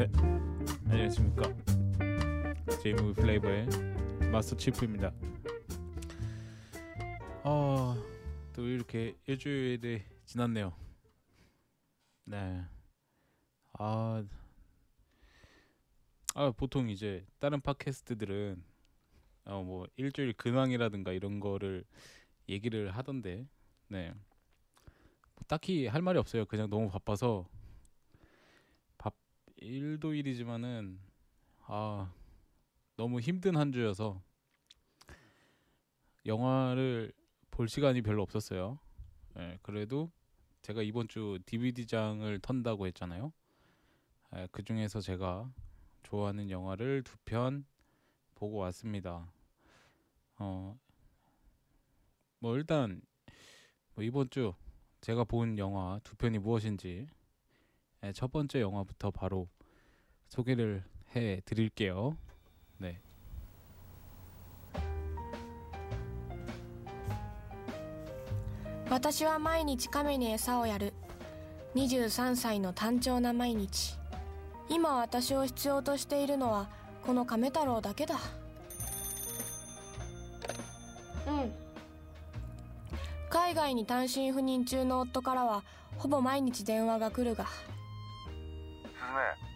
네, 안녕하십니까. 제이무비 플레이버의 마스터 치프입니다. 어, 또 이렇게 일주일이 지났네요. 네. 아, 아 보통 이제 다른 팟캐스트들은 어 뭐 일주일 근황이라든가 이런 거를 얘기를 하던데, 네. 뭐 딱히 할 말이 없어요. 그냥 너무 바빠서 밥 일도 일이지만은 아 너무 힘든 한 주여서 영화를 볼 시간이 별로 없었어요. 예, 그래도 제가 이번 주 DVD장을 턴다고 했잖아요. 예, 그 중에서 제가 좋아하는 영화를 두 편 보고 왔습니다. 어, 뭐 일단 뭐 이번 주 제가 본 영화 두 편이 무엇인지 예, 첫 번째 영화부터 바로 소개를 해 드릴게요. 네. 私は毎日亀に餌をやる23歳の単調な毎日今私を必要としているのはこの亀太郎だけだうん海外に単身赴任中の夫からはほぼ毎日電話が来るがすず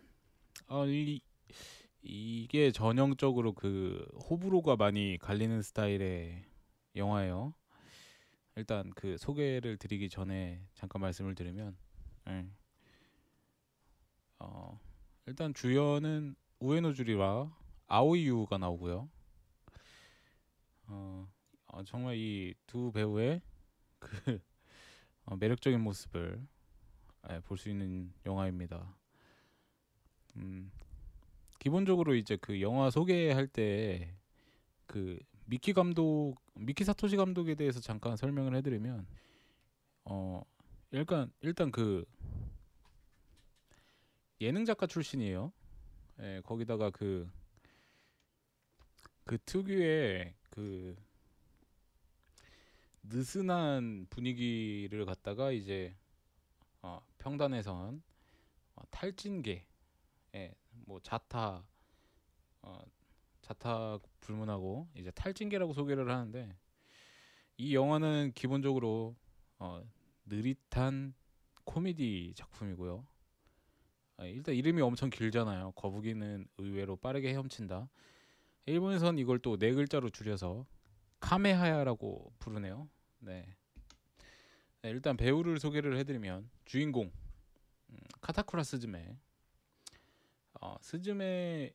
어, 이, 이게 전형적으로 그 호불호가 많이 갈리는 스타일의 영화예요. 일단 그 소개를 드리기 전에 잠깐 말씀을 드리면, 예. 어, 일단 주연은 우에노 주리와 아오이 유가 나오고요. 어, 어, 정말 이 두 배우의 그 어, 매력적인 모습을 예, 볼수 있는 영화입니다. 음, 기본적으로 이제 그 영화 소개할 때 그 미키 감독, 미키 사토시 감독에 대해서 잠깐 설명을 해드리면, 어, 일단 일단 그 예능 작가 출신이에요. 예, 거기다가 그, 그 특유의 그 느슨한 분위기를 갖다가 이제 어, 평단에선 어, 탈진계, 예, 뭐 자타, 어, 자타 불문하고 이제 탈진계라고 소개를 하는데 이 영화는 기본적으로 어, 느릿한 코미디 작품이고요. 아, 일단 이름이 엄청 길잖아요. 거북이는 의외로 빠르게 헤엄친다. 일본에선 이걸 또 네 글자로 줄여서 카메하야라고 부르네요. 네. 네, 일단 배우를 소개를 해드리면 주인공 음, 카타쿠라 스즈메. 어, 스즈메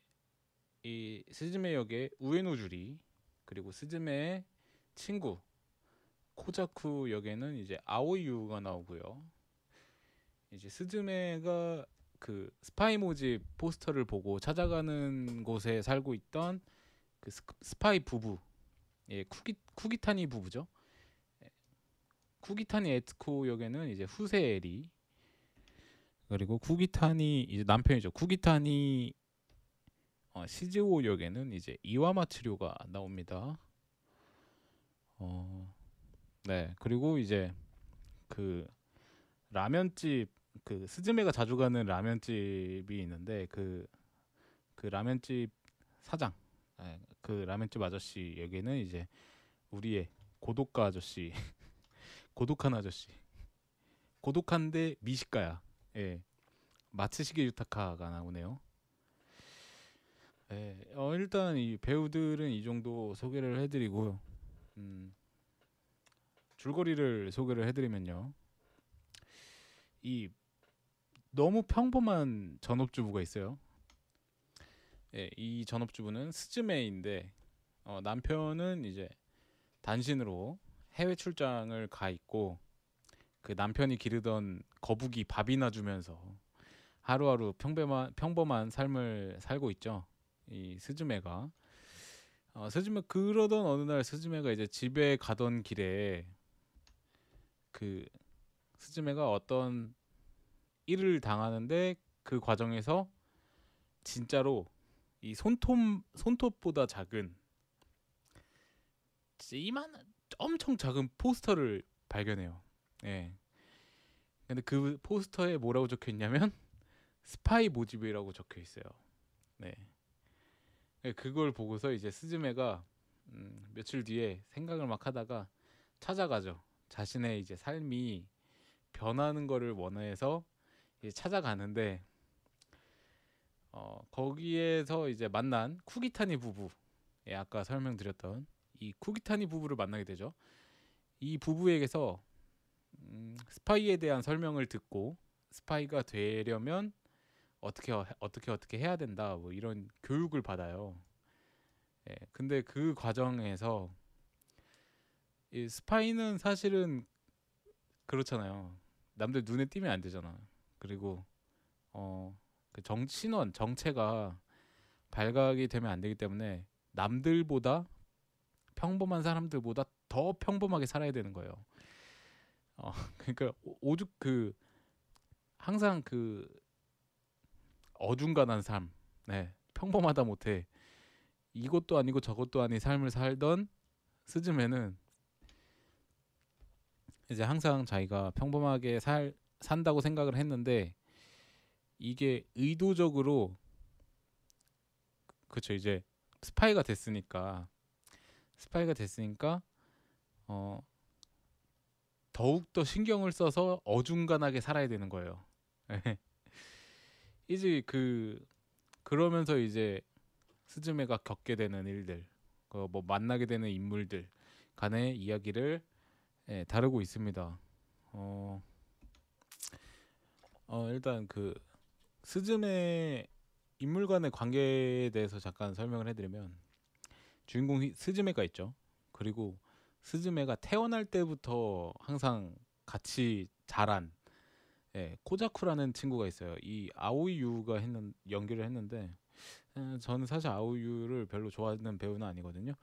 이 스즈메 역의 우에노 주리 그리고 스즈메의 친구 코자쿠 역에는 이제 아오이유가 나오고요. 이제 스즈메가 그 스파이 모집 포스터를 보고 찾아가는 곳에 살고 있던 그 스, 스파이 부부, 예 쿠기 쿠기타니 부부죠. 예, 쿠기타니 에츠코 역에는 이제 후세에리 그리고 쿠기타니 이제 남편이죠. 쿠기타니 어, 시즈오 역에는 이제 이와마츠료가 나옵니다. 어, 네 그리고 이제 그 라면집 그 스즈메가 자주 가는 라면집이 있는데 그그 라면집 사장 예, 그 라면집 아저씨 여기는 이제 우리의 고독가 아저씨 고독한 아저씨 고독한데 미식가야 예. 마츠시게 유타카가 나오네요. 예, 어, 일단 이 배우들은 이 정도 소개를 해드리고요 음, 줄거리를 소개를 해드리면요. 이 너무 평범한 전업주부가 있어요. 예, 이 전업주부는 스즈메인데 어, 남편은 이제 단신으로 해외 출장을 가 있고 그 남편이 기르던 거북이 밥이나 주면서 하루하루 평범한 평범한 삶을 살고 있죠. 이 스즈메가 어, 스즈메 그러던 어느 날 스즈메가 이제 집에 가던 길에 그 스즈메가 어떤 일을 당하는데 그 과정에서 진짜로 이 손톱 손톱보다 작은 이만 엄청 작은 포스터를 발견해요. 예. 근데 그 포스터에 뭐라고 적혀 있냐면 스파이 모집이라고 적혀 있어요. 네. 네, 그걸 보고서 이제 스즈메가 음, 며칠 뒤에 생각을 막 하다가 찾아가죠. 자신의 이제 삶이 변하는 거를 원해서 이제 찾아가는데 어, 거기에서 이제 만난 쿠기타니 부부, 예, 아까 설명드렸던 이 쿠기타니 부부를 만나게 되죠. 이 부부에게서 음, 스파이에 대한 설명을 듣고 스파이가 되려면 어떻게 어- 어떻게 어떻게 해야 된다 뭐 이런 교육을 받아요. 예, 근데 그 과정에서 이 스파이는 사실은 그렇잖아요. 남들 눈에 띄면 안 되잖아. 그리고 어 그 정신원 정체가 발각이 되면 안 되기 때문에 남들보다 평범한 사람들보다 더 평범하게 살아야 되는 거예요. 어 그러니까 오- 오죽 그 항상 그 어중간한 삶, 네 평범하다 못해 이것도 아니고 저것도 아닌 삶을 살던 스즈메는 이제 항상 자기가 평범하게 살 산다고 생각을 했는데 이게 의도적으로 그쵸 이제 스파이가 됐으니까 스파이가 됐으니까 어 더욱 더 신경을 써서 어중간하게 살아야 되는 거예요. 이제 그 그러면서 이제 스즈메가 겪게 되는 일들, 그 뭐 만나게 되는 인물들 간의 이야기를 예, 다루고 있습니다. 어, 어 일단 그 스즈메 인물 간의 관계에 대해서 잠깐 설명을 해드리면 주인공 이 스즈메가 있죠. 그리고 스즈메가 태어날 때부터 항상 같이 자란 예, 코자쿠라는 친구가 있어요. 이 아오이유가 했는 연기를 했는데 에, 저는 사실 아오이유를 별로 좋아하는 배우는 아니거든요.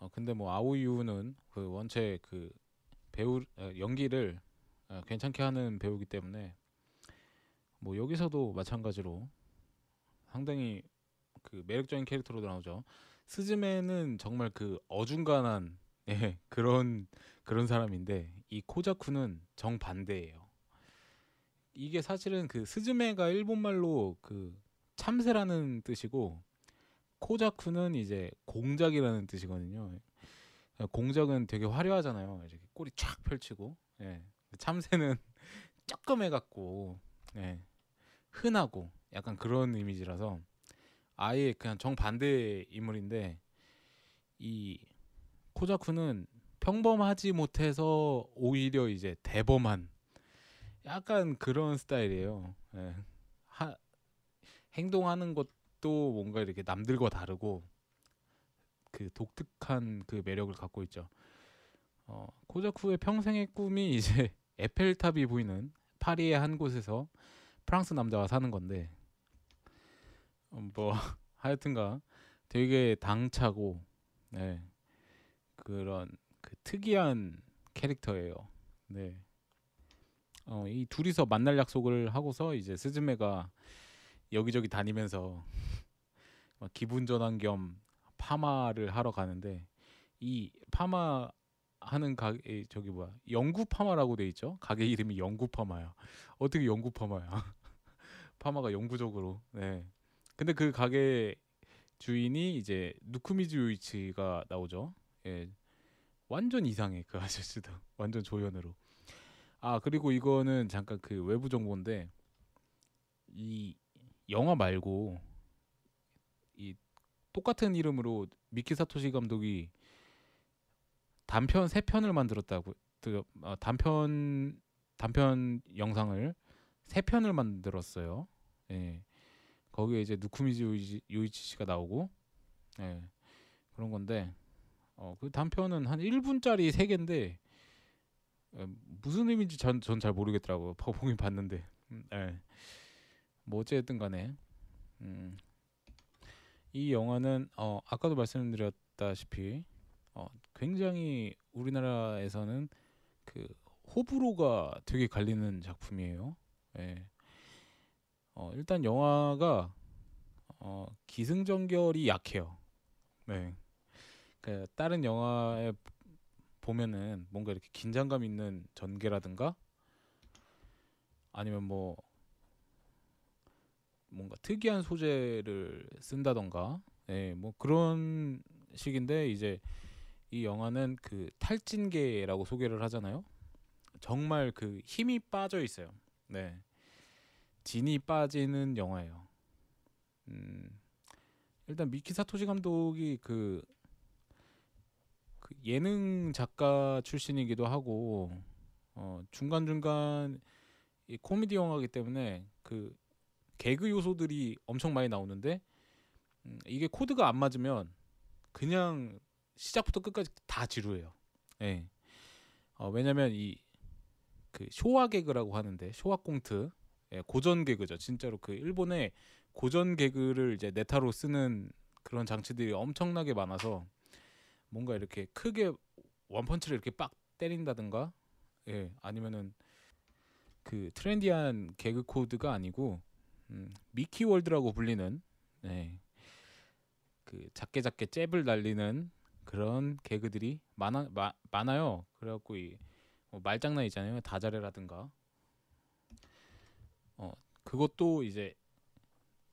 어, 근데 뭐 아오이유는 그 원체 그 배우 어, 연기를 어, 괜찮게 하는 배우기 때문에 뭐 여기서도 마찬가지로 상당히 그 매력적인 캐릭터로 나오죠. 스즈메는 정말 그 어중간한 예, 그런 그런 사람인데 이 코자쿠는 정 반대예요. 이게 사실은 그 스즈메가 일본말로 그 참새라는 뜻이고 코자쿠는 이제 공작이라는 뜻이거든요. 공작은 되게 화려하잖아요. 이렇게 꼬리 쫙 펼치고 예. 참새는 조그매 갖고 예. 흔하고 약간 그런 이미지라서 아예 그냥 정반대 인물인데 이 코자쿠는 평범하지 못해서 오히려 이제 대범한 약간 그런 스타일이에요. 예. 하, 행동하는 것도 뭔가 이렇게 남들과 다르고 그 독특한 그 매력을 갖고 있죠. 어, 코자쿠의 평생의 꿈이 이제 에펠탑이 보이는 파리의 한 곳에서 프랑스 남자와 사는 건데 어, 뭐 하여튼가 되게 당차고 네. 그런 그 특이한 캐릭터예요. 네. 어, 이 둘이서 만날 약속을 하고서 이제 스즈메가 여기저기 다니면서 막 기분 전환 겸 파마를 하러 가는데 이 파마 하는 가게 저기 뭐야 영구 파마라고 돼 있죠 가게 이름이 영구 파마야 어떻게 영구 파마야 파마가 영구적으로 네 근데 그 가게 주인이 이제 누쿠미즈 요이치가 나오죠 예 완전 이상해 그 아저씨도 완전 조연으로 아 그리고 이거는 잠깐 그 외부 정보인데 이 영화 말고 이 똑같은 이름으로 미키 사토시 감독이 단편 세 편을 만들었다고 그, 어, 단편 단편 영상을 세 편을 만들었어요. 예. 거기에 이제 누쿠미즈 요이치, 요이치 씨가 나오고 예. 그런 건데 어, 그 단편은 한 1분짜리 세 개인데 어, 무슨 의미인지 전전잘 모르겠더라고요. 보긴 봤는데. 음, 예. 뭐 어쨌든 간에 음, 이 영화는 어, 아까도 말씀드렸다시피 어, 굉장히 우리나라에서는 그 호불호가 되게 갈리는 작품이에요. 예. 어, 일단 영화가 어, 기승전결이 약해요. 네. 그 다른 영화에 보면은 뭔가 이렇게 긴장감 있는 전개라든가 아니면 뭐 뭔가 특이한 소재를 쓴다던가 예, 뭐 그런 식인데 이제 이 영화는 그 탈진계라고 소개를 하잖아요. 정말 그 힘이 빠져 있어요. 네. 진이 빠지는 영화예요. 음. 일단 미키 사토시 감독이 그, 그 예능 작가 출신이기도 하고 어, 중간 중간 이 코미디 영화이기 때문에 그 개그 요소들이 엄청 많이 나오는데 음, 이게 코드가 안 맞으면 그냥 시작부터 끝까지 다 지루해요. 예. 어, 왜냐면 이 그 쇼와 개그라고 하는데 쇼와 꽁트 예, 고전 개그죠. 진짜로 그 일본의 고전 개그를 이제 ネタ로 쓰는 그런 장치들이 엄청나게 많아서 뭔가 이렇게 크게 one punch를 이렇게 빡 때린다든가 예 아니면은 그 트렌디한 개그 코드가 아니고 음, 미키 월드라고 불리는 예, 그 작게 작게 잽을 날리는 그런 개그들이 많아 마, 많아요. 그래갖고 이 뭐 말장난 있잖아요. 다자레라든가 어 그것도 이제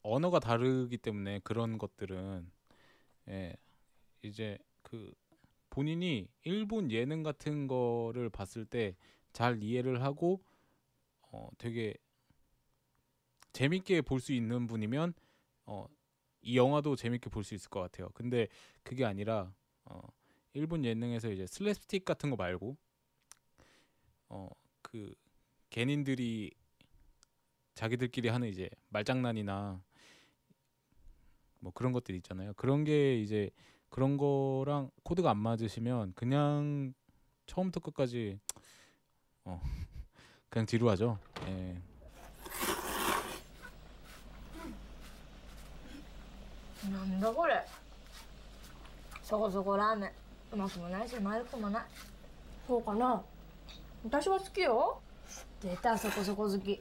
언어가 다르기 때문에 그런 것들은 예, 이제 그 본인이 일본 예능 같은 거를 봤을 때 잘 이해를 하고 어 되게 재밌게 볼 수 있는 분이면 어 이 영화도 재밌게 볼 수 있을 것 같아요. 근데 그게 아니라 어 일본 예능에서 이제 슬랩스틱 같은 거 말고 어 그 개인들이 자기들끼리 하는 이제 말장난이나 뭐 그런 것들 있잖아요. 그런 게 이제 그런 거랑 코드가 안 맞으시면 그냥 처음부터 끝까지 어 그냥 지루하죠. 예. なんだこれそこそこラーメンうまくもないしまずくもないそうかな私は好きよ出たそこそこ好き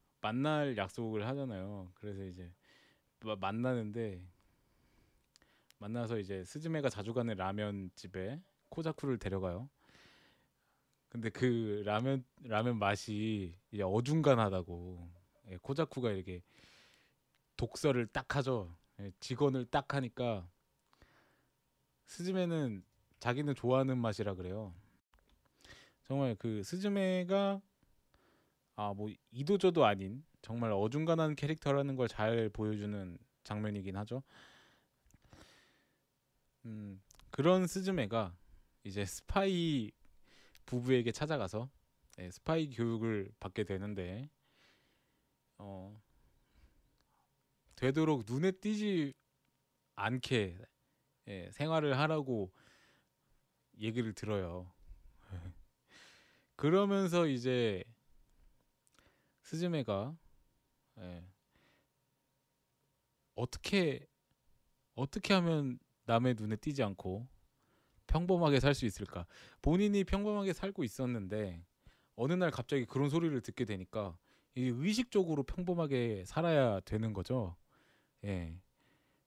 만날 약속을 하잖아요. 그래서 이제 마- 만나는데 만나서 이제 스즈메가 자주 가는 라면 집에 코자쿠를 데려가요. 근데 그 라면 라면 맛이 이제 어중간하다고 예, 코자쿠가 이렇게 독설을 딱 하죠. 예, 직원을 딱 하니까 스즈메는 자기는 좋아하는 맛이라 그래요. 정말 그 스즈메가 아 뭐 이도저도 아닌 정말 어중간한 캐릭터라는 걸 잘 보여주는 장면이긴 하죠. 음 그런 스즈메가 이제 스파이 부부에게 찾아가서 예, 스파이 교육을 받게 되는데 어 되도록 눈에 띄지 않게 예, 생활을 하라고 얘기를 들어요. 그러면서 이제 스즈메가 예, 어떻게 어떻게 하면 남의 눈에 띄지 않고 평범하게 살 수 있을까? 본인이 평범하게 살고 있었는데 어느 날 갑자기 그런 소리를 듣게 되니까 이 의식적으로 평범하게 살아야 되는 거죠. 예.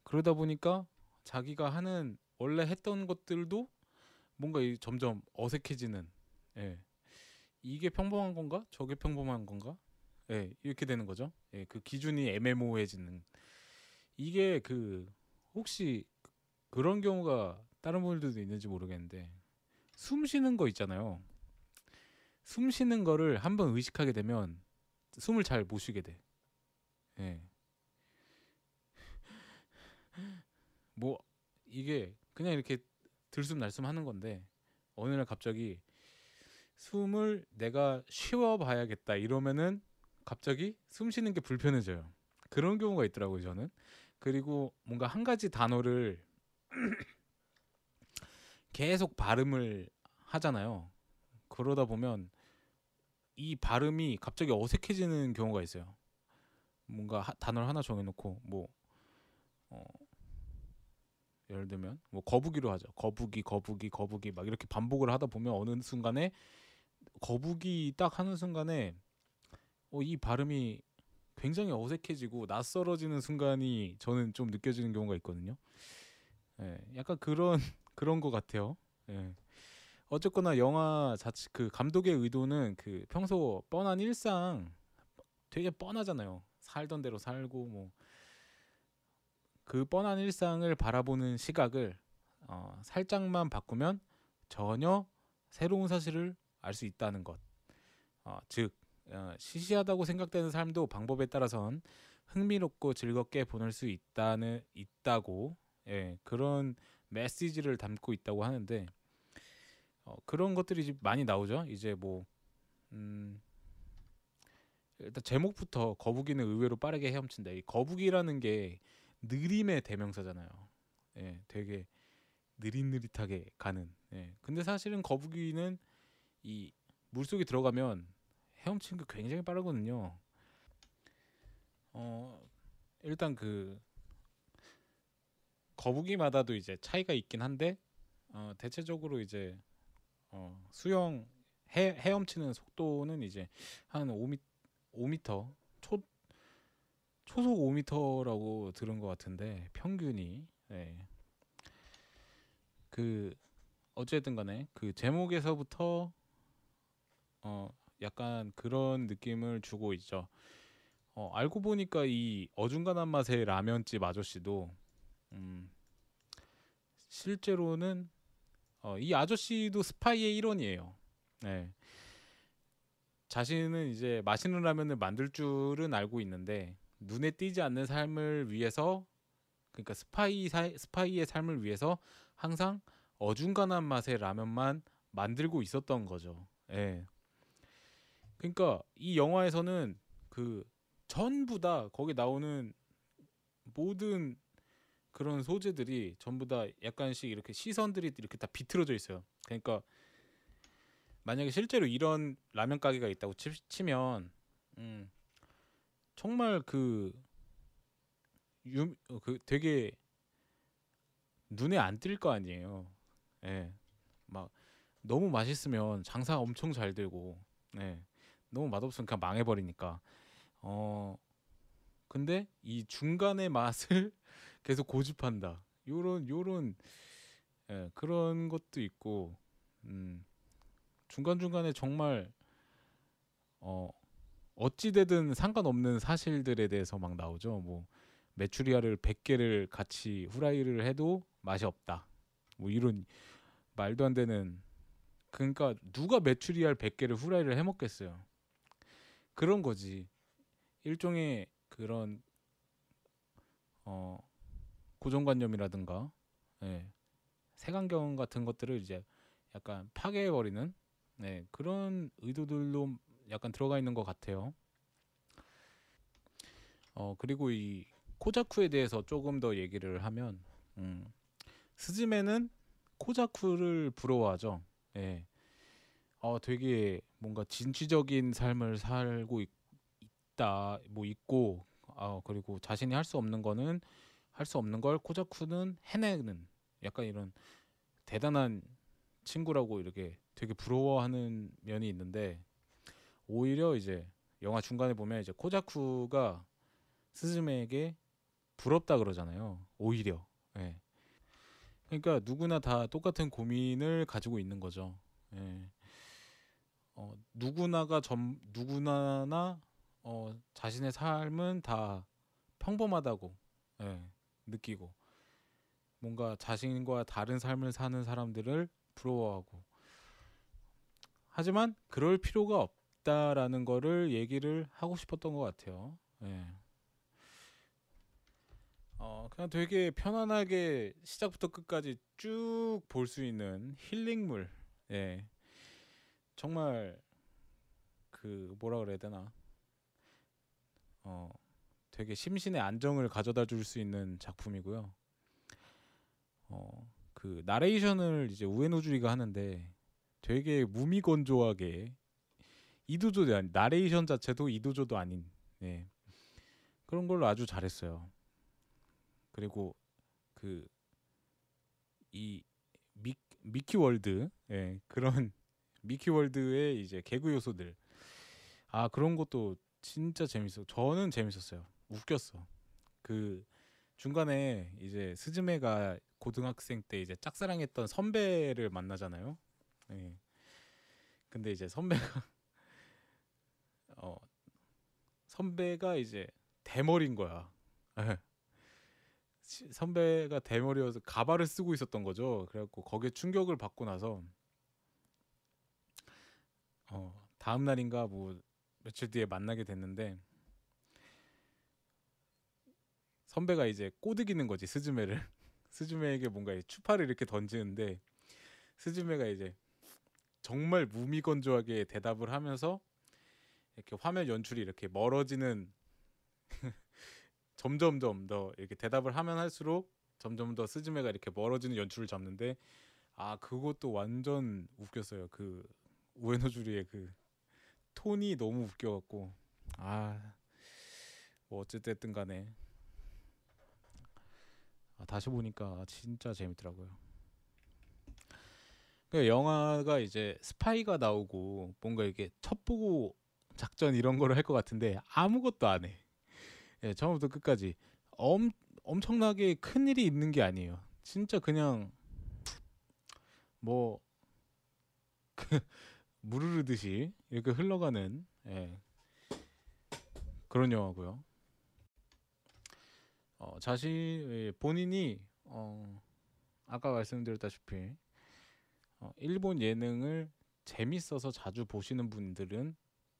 그러다 보니까 자기가 하는 원래 했던 것들도 뭔가 이 점점 어색해지는 예. 이게 평범한 건가? 저게 평범한 건가? 예, 이렇게 되는 거죠. 예, 그 기준이 애매모호해지는 이게 그 혹시 그런 경우가 다른 분들도 있는지 모르겠는데 숨 쉬는 거 있잖아요. 숨 쉬는 거를 한번 의식하게 되면 숨을 잘 못 쉬게 돼. 예. 뭐 이게 그냥 이렇게 들숨 날숨 하는 건데 어느 날 갑자기 숨을 내가 쉬어 봐야겠다 이러면은 갑자기 숨 쉬는 게 불편해져요. 그런 경우가 있더라고요 저는. 그리고 뭔가 한 가지 단어를 계속 발음을 하잖아요. 그러다 보면 이 발음이 갑자기 어색해지는 경우가 있어요. 뭔가 하- 단어를 하나 정해놓고 뭐 어, 예를 들면 뭐 거북이로 하죠. 거북이, 거북이, 거북이 막 이렇게 반복을 하다 보면 어느 순간에 거북이 딱 하는 순간에 어, 이 발음이 굉장히 어색해지고 낯설어지는 순간이 저는 좀 느껴지는 경우가 있거든요. 예, 약간 그런 그런 것 같아요. 예. 어쨌거나 영화 자체 그 감독의 의도는 그 평소 뻔한 일상 되게 뻔하잖아요. 살던 대로 살고 뭐 그 뻔한 일상을 바라보는 시각을 어, 살짝만 바꾸면 전혀 새로운 사실을 알 수 있다는 것. 어, 즉 어, 시시하다고 생각되는 삶도 방법에 따라선 흥미롭고 즐겁게 보낼 수 있다는 있다고 예, 그런 메시지를 담고 있다고 하는데 어, 그런 것들이 많이 나오죠. 이제 뭐 음, 일단 제목부터 거북이는 의외로 빠르게 헤엄친다. 이 거북이라는 게 느림의 대명사잖아요. 예, 되게 느릿느릿하게 가는. 예. 근데 사실은 거북이는 이 물속에 들어가면 헤엄치는 게 굉장히 빠르거든요. 어, 일단 그 거북이마다도 이제 차이가 있긴 한데 어, 대체적으로 이제 어, 수영 해, 헤엄치는 속도는 이제 한 5미 5m 초 초속 5m라고 들은 것 같은데 평균이 예. 그 어쨌든 간에 그 제목에서부터 어 약간 그런 느낌을 주고 있죠. 어 알고 보니까 이 어중간한 맛의 라면집 아저씨도 음 실제로는 어, 이 아저씨도 스파이의 일원이에요. 네. 자신은 이제 맛있는 라면을 만들 줄은 알고 있는데 눈에 띄지 않는 삶을 위해서 그러니까 스파이 사, 스파이의 삶을 위해서 항상 어중간한 맛의 라면만 만들고 있었던 거죠. 예. 그러니까 이 영화에서는 그 전부 다 거기 나오는 모든 그런 소재들이 전부 다 약간씩 이렇게 시선들이 이렇게 다 비틀어져 있어요. 그러니까 만약에 실제로 이런 라면 가게가 있다고 치, 치면 음, 정말 그, 유, 어, 그 되게 눈에 안 띌 거 아니에요. 예. 막 너무 맛있으면 장사 엄청 잘 되고, 예. 너무 맛없으면 그냥 망해버리니까. 어, 근데 이 중간의 맛을 계속 고집한다. 요런 요런 예, 그런 것도 있고, 음, 중간 중간에 정말 어 어찌 되든 상관없는 사실들에 대해서 막 나오죠. 뭐 메추리알을 100개를 같이 후라이를 해도 맛이 없다. 뭐 이런 말도 안 되는 그러니까 누가 메추리알 100개를 후라이를 해 먹겠어요. 그런 거지. 일종의 그런 어 고정관념이라든가 예. 색안경 같은 것들을 이제 약간 파괴해 버리는 네, 그런 의도들도 약간 들어가 있는 것 같아요. 어 그리고 이 코자쿠에 대해서 조금 더 얘기를 하면 음, 스즈메는 코자쿠를 부러워하죠. 예. 어 되게 뭔가 진취적인 삶을 살고 있, 있다 뭐 있고 어 그리고 자신이 할 수 없는 거는 할 수 없는 걸 코자쿠는 해내는 약간 이런 대단한 친구라고 이렇게 되게 부러워하는 면이 있는데 오히려 이제 영화 중간에 보면 이제 코자쿠가 스즈메에게 부럽다 그러잖아요. 오히려. 예. 그러니까 누구나 다 똑같은 고민을 가지고 있는 거죠. 예. 어, 누구나가 점 누구나나 어, 자신의 삶은 다 평범하다고 예, 느끼고 뭔가 자신과 다른 삶을 사는 사람들을 부러워하고 하지만 그럴 필요가 없다라는 거를 얘기를 하고 싶었던 것 같아요. 예. 어 그냥 되게 편안하게 시작부터 끝까지 쭉 볼 수 있는 힐링물. 예. 정말 그 뭐라 그래야 되나? 어 되게 심신의 안정을 가져다 줄 수 있는 작품이고요. 어그 나레이션을 이제 우에노주리가 하는데 되게 무미건조하게 이도조도 아닌 나레이션 자체도 이도조도 아닌 예. 그런 걸로 아주 잘했어요. 그리고 그 이 미키 월드 예, 그런 미키 월드의 이제 개그 요소들 아 그런 것도 진짜 재밌어. 저는 재밌었어요. 웃겼어. 그 중간에 이제 스즈메가 고등학생 때 이제 짝사랑했던 선배를 만나잖아요. 예. 근데 이제 선배가 어 선배가 이제 대머리인 거야. 예. 시- 선배가 대머리여서 가발을 쓰고 있었던 거죠. 그래갖고 거기에 충격을 받고 나서 어 다음 날인가 뭐 며칠 뒤에 만나게 됐는데 선배가 이제 꼬드기는 거지 스즈메를. 스즈메에게 뭔가 이 추파를 이렇게 던지는데 스즈메가 이제 정말 무미건조하게 대답을 하면서 이렇게 화면 연출이 이렇게 멀어지는 점점점 더 이렇게 대답을 하면 할수록 점점 더 스즈메가 이렇게 멀어지는 연출을 잡는데 아 그것도 완전 웃겼어요. 그 우에노 주리의 그 톤이 너무 웃겨갖고 아 뭐 어쨌든 간에 아, 다시 보니까 진짜 재밌더라고요. 그 영화가 이제 스파이가 나오고 뭔가 이게 첩보고 작전 이런 거를 할 것 같은데 아무것도 안 해. 예, 처음부터 끝까지 엄 엄청나게 큰 일이 있는 게 아니에요. 진짜 그냥 뭐 그, 물 흐르듯이 이렇게 흘러가는 예, 그런 영화고요. 어, 자신 예, 본인이 어, 아까 말씀드렸다시피 어, 일본 예능을 재밌어서 자주 보시는 분들은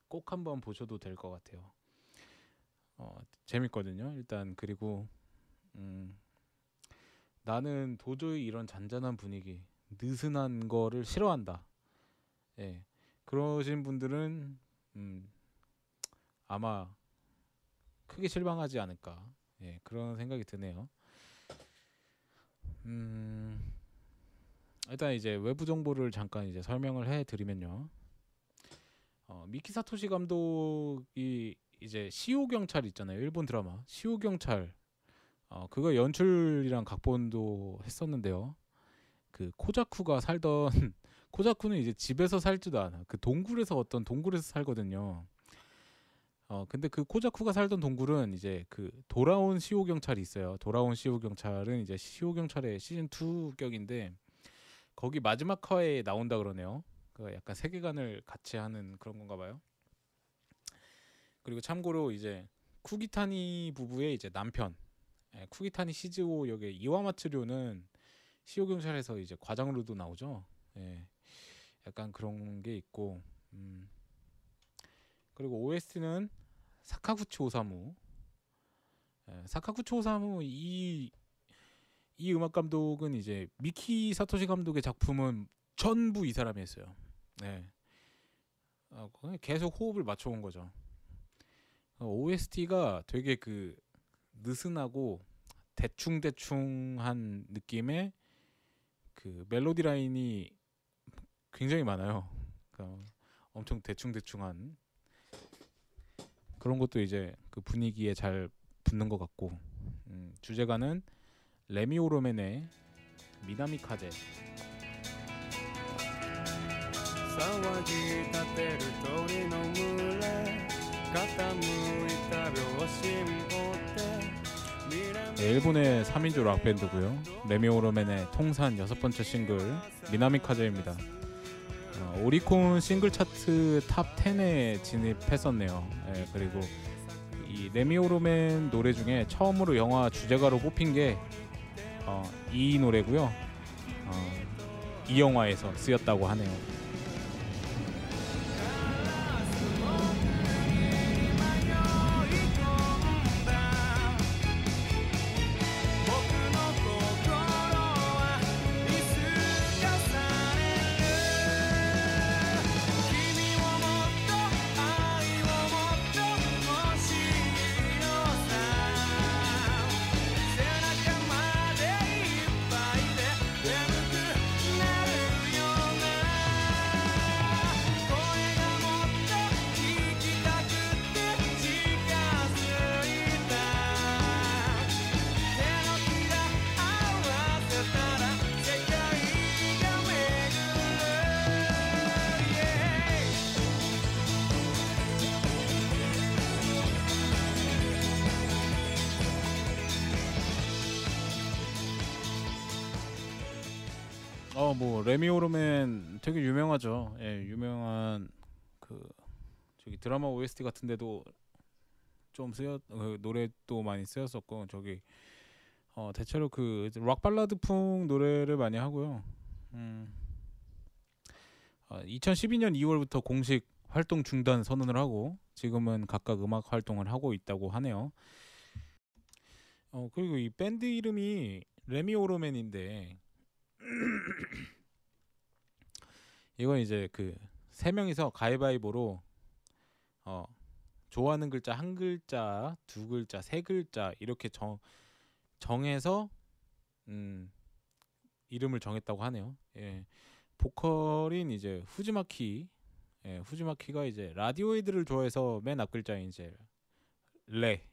꼭 한번 보셔도 될 것 같아요. 어, 재밌거든요. 일단 그리고 음, 나는 도저히 이런 잔잔한 분위기, 느슨한 거를 싫어한다. 예, 그러신 분들은 음, 아마 크게 실망하지 않을까. 예, 그런 생각이 드네요. 음, 일단 이제 외부 정보를 잠깐 이제 설명을 해드리면요. 어, 미키 사토시 감독이 이제 시오 경찰 있잖아요. 일본 드라마 시오 경찰. 어, 그거 연출이랑 각본도 했었는데요. 그 코자쿠가 살던 코자쿠는 이제 집에서 살지도 않아. 그 동굴에서 어떤 동굴에서 살거든요. 어 근데 그 코자쿠가 살던 동굴은 이제 그 돌아온 시오 경찰이 있어요. 돌아온 시오 경찰은 이제 시오 경찰의 시즌 2 격인데 거기 마지막 화에 나온다 그러네요. 그 약간 세계관을 같이 하는 그런 건가 봐요. 그리고 참고로 이제 쿠기타니 부부의 이제 남편 예, 쿠기타니 시즈오 역의 이와마츠료는 시오 경찰에서 이제 과장으로도 나오죠. 예. 약간 그런 게 있고 음. 그리고 OST는 사카구치 오사무 예, 사카구치 오사무 이, 이 음악 감독은 이제 미키 사토시 감독의 작품은 전부 이 사람이 했어요. 네. 어, 그냥 계속 호흡을 맞춰온 거죠. 어, OST가 되게 그 느슨하고 대충 대충한 느낌의 그 멜로디 라인이 굉장히 많아요. 그러니까 엄청 대충 대충한 그런 것도 이제 그 분위기에 잘 붙는 것 같고 음, 주제가는 레미 오로멘의 미나미 카제 騒ぎ立てる鳥の群れ傾いた秒針追って未練 네, 일본의 3인조 락 밴드고요. 레미 오로멘의 통산 여섯 번째 싱글 미나미 카제입니다. 어, 오리콘 싱글 차트 탑 10에 진입했었네요. 예, 그리고 이 레미오로멘 노래 중에 처음으로 영화 주제가로 뽑힌 게 어, 이 노래고요. 어, 이 영화에서 쓰였다고 하네요. 그 저기 드라마 OST 같은데도 좀 쓰였 그 노래도 많이 쓰였었고 저기 어 대체로 그 락 발라드풍 노래를 많이 하고요. 음. 어, 2012년 2월부터 공식 활동 중단 선언을 하고 지금은 각각 음악 활동을 하고 있다고 하네요. 어 그리고 이 밴드 이름이 레미 오르맨인데 이건 이제 그 세 명이서 가위바위보로 어 좋아하는 글자 한 글자, 두 글자, 세 글자 이렇게 정 정해서 음 이름을 정했다고 하네요. 예. 보컬인 이제 후지마키 예, 후지마키가 이제 Radiohead를 좋아해서 맨 앞 글자인 이제 레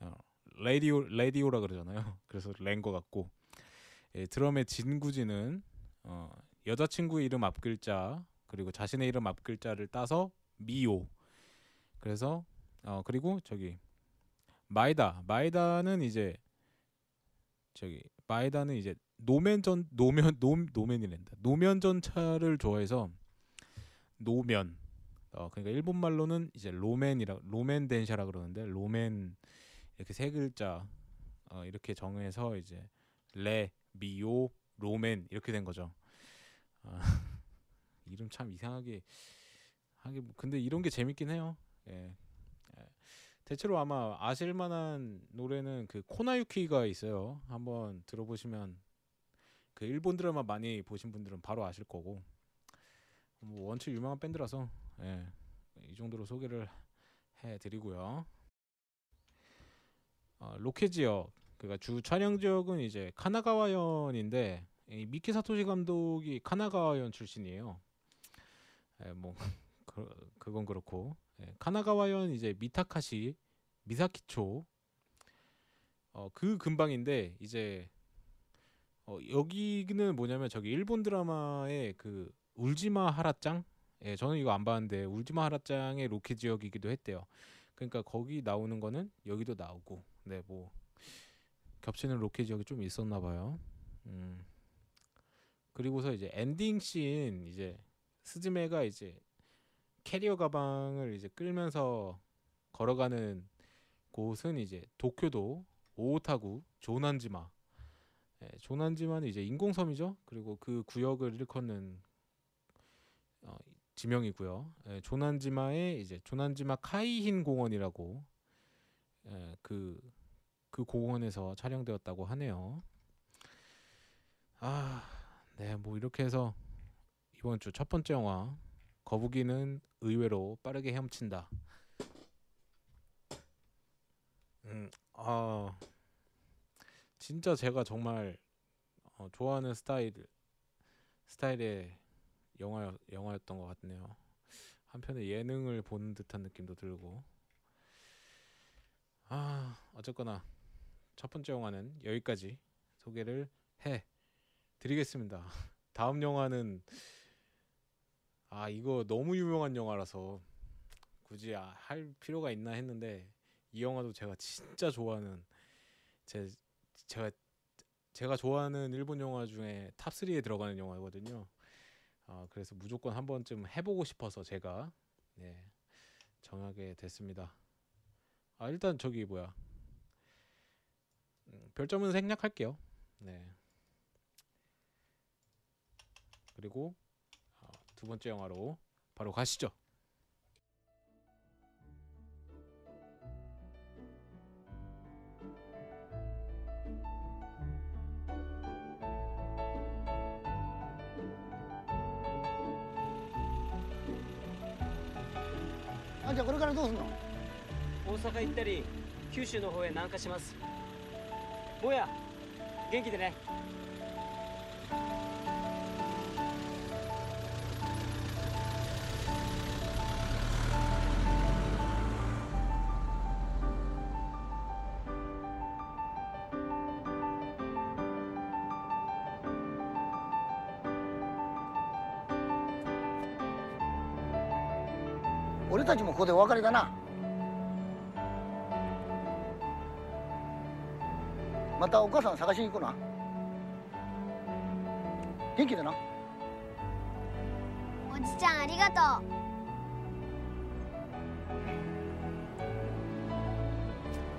어, radio radio라 그러잖아요. 그래서 렌 거 같고 예, 드럼의 진구지는 어, 여자친구 이름 앞 글자 그리고 자신의 이름 앞 글자를 따서 미오. 그래서 어 그리고 저기 마에다 마에다는 이제 저기 마에다는 이제 노면 전 노면 노 노면이란다. 노면 전차를 좋아해서 노면 어 그러니까 일본 말로는 이제 로맨이라 로맨 덴샤라 그러는데 로맨 이렇게 세 글자 어 이렇게 정해서 이제 레 미오 로맨 이렇게 된 거죠. 아, 이름 참 이상하게 하게 뭐- 근데 이런 게 재밌긴 해요. 예. 예. 대체로 아마 아실 만한 노래는 그 코나유키가 있어요. 한번 들어보시면 그 일본 드라마 많이 보신 분들은 바로 아실 거고 뭐 원체 유명한 밴드라서 예. 이 정도로 소개를 해드리고요. 어, 로케 지역 그러니까 주 촬영 지역은 이제 카나가와현인데 이 미키 사토시 감독이 카나가와현 출신이에요. 예, 뭐 그, 그건 그렇고 예, 카나가와현 이제 미타카시 미사키초 어, 그 근방인데 이제 어, 여기는 뭐냐면 저기 일본 드라마의 그 울지마 하라짱 예, 저는 이거 안 봤는데 울지마 하라짱의 로케 지역이기도 했대요. 그러니까 거기 나오는 거는 여기도 나오고 네 뭐 겹치는 로케 지역이 좀 있었나 봐요. 음. 그리고서 이제 엔딩 씬 이제 스즈메가 이제 캐리어 가방을 이제 끌면서 걸어가는 곳은 이제 도쿄도 오타구 조난지마. 예, 조난지마는 이제 인공섬이죠. 그리고 그 구역을 일컫는 어, 지명이고요. 예, 조난지마에 이제 조난지마 카이힌 공원이라고 예, 그, 그 공원에서 촬영되었다고 하네요. 아, 네, 뭐 이렇게 해서 이번 주 첫 번째 영화 거북이는 의외로 빠르게 헤엄친다. 음, 아, 진짜 제가 정말 어, 좋아하는 스타일 스타일의 영화 영화였던 것 같네요. 한편에 예능을 보는 듯한 느낌도 들고. 아, 어쨌거나 첫 번째 영화는 여기까지 소개를 해 드리겠습니다. 다음 영화는 아 이거 너무 유명한 영화라서 굳이 아, 할 필요가 있나 했는데 이 영화도 제가 진짜 좋아하는 제 제가 제가 좋아하는 일본 영화 중에 탑 3에 들어가는 영화거든요. 아 그래서 무조건 한 번쯤 해보고 싶어서 제가 네, 정하게 됐습니다. 아 일단 저기 뭐야 음, 별점은 생략할게요. 네. 그리고 어, 두 번째 영화로 바로 가시죠.あじゃあこれからどうすんの大阪行ったり九州の方へ南下します坊や元気でね 俺たちもここでお別れだな。またお母さん探しに行くな。元気でな。おじちゃんありがと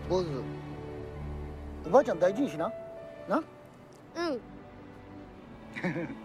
坊主おばあちゃん大事にしな。な。ううん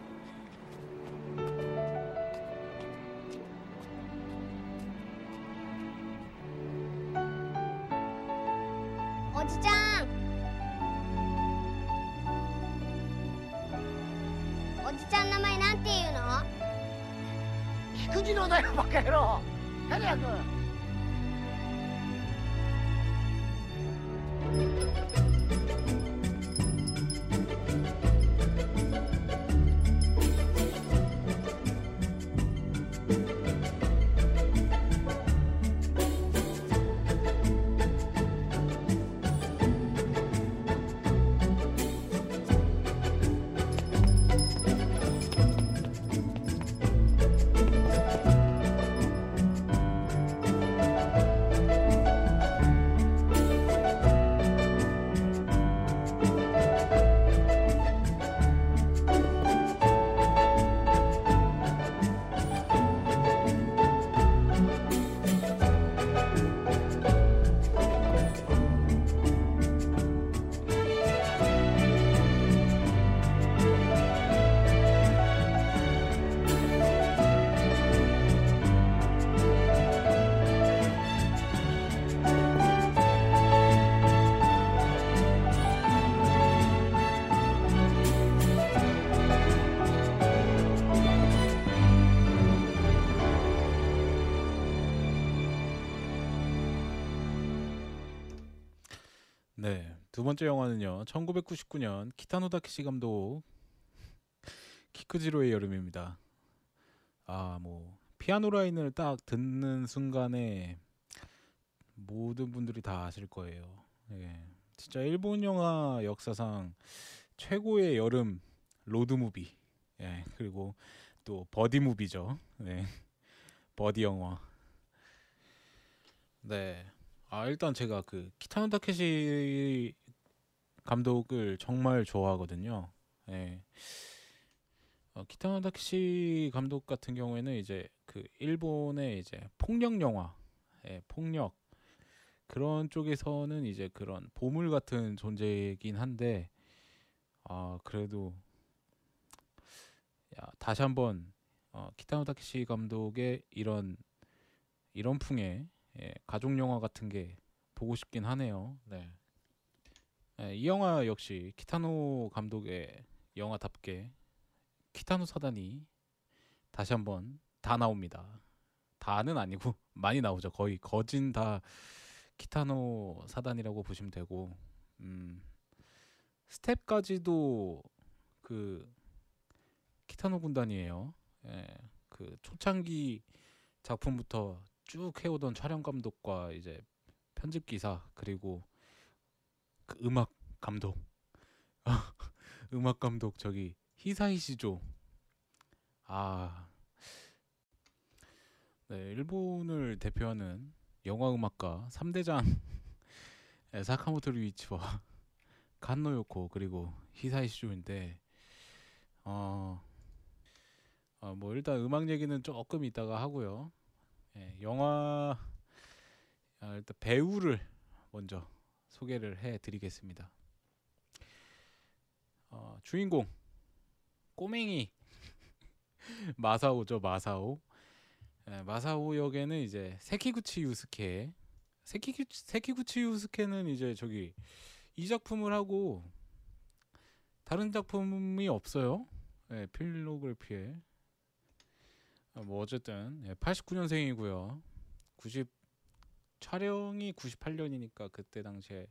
두 번째 영화는요. 1999년 키타노 다케시 감독 키쿠지로의 여름입니다. 아, 뭐 피아노 라인을 딱 듣는 순간에 모든 분들이 다 아실 거예요. 예. 진짜 일본 영화 역사상 최고의 여름 로드 무비. 예. 그리고 또 버디 무비죠. 네. 버디 영화. 네. 아 일단 제가 그 키타노 다케시 감독을 정말 좋아하거든요. 예. 어, 키타노 다케시 감독 같은 경우에는 이제 그 일본의 이제 폭력 영화, 예, 폭력 그런 쪽에서는 이제 그런 보물 같은 존재이긴 한데 아 그래도 야, 다시 한번 어, 키타노 다케시 감독의 이런 이런 풍의 예, 가족 영화 같은 게 보고 싶긴 하네요. 네. 예, 이 영화 역시 키타노 감독의 영화답게 키타노 사단이 다시 한번 다 나옵니다. 다는 아니고 많이 나오죠. 거의 거진 다 키타노 사단이라고 보시면 되고 음, 스텝까지도 그 키타노 군단이에요. 예, 그 초창기 작품부터 쭉 해오던 촬영 감독과 이제 편집 기사 그리고 그 음악 감독. 음악 감독 저기 히사이 시조. 아. 네, 일본을 대표하는 영화 음악가 3대장 사카모토 류이치와 칸노 요코 그리고 히사이 시조인데 어, 어, 뭐 일단 음악 얘기는 조금 이따가 하고요. 예, 영화 아, 일단 배우를 먼저 소개를 해드리겠습니다. 어, 주인공 꼬맹이 마사오죠 마사오. 예, 마사오 역에는 이제 세키구치 유스케. 세키 세키구치 유스케는 이제 저기 이 작품을 하고 다른 작품이 없어요. 예, 필로그래피에. 아, 뭐 어쨌든 89년생이고요. 90 촬영이 98년이니까 그때 당시에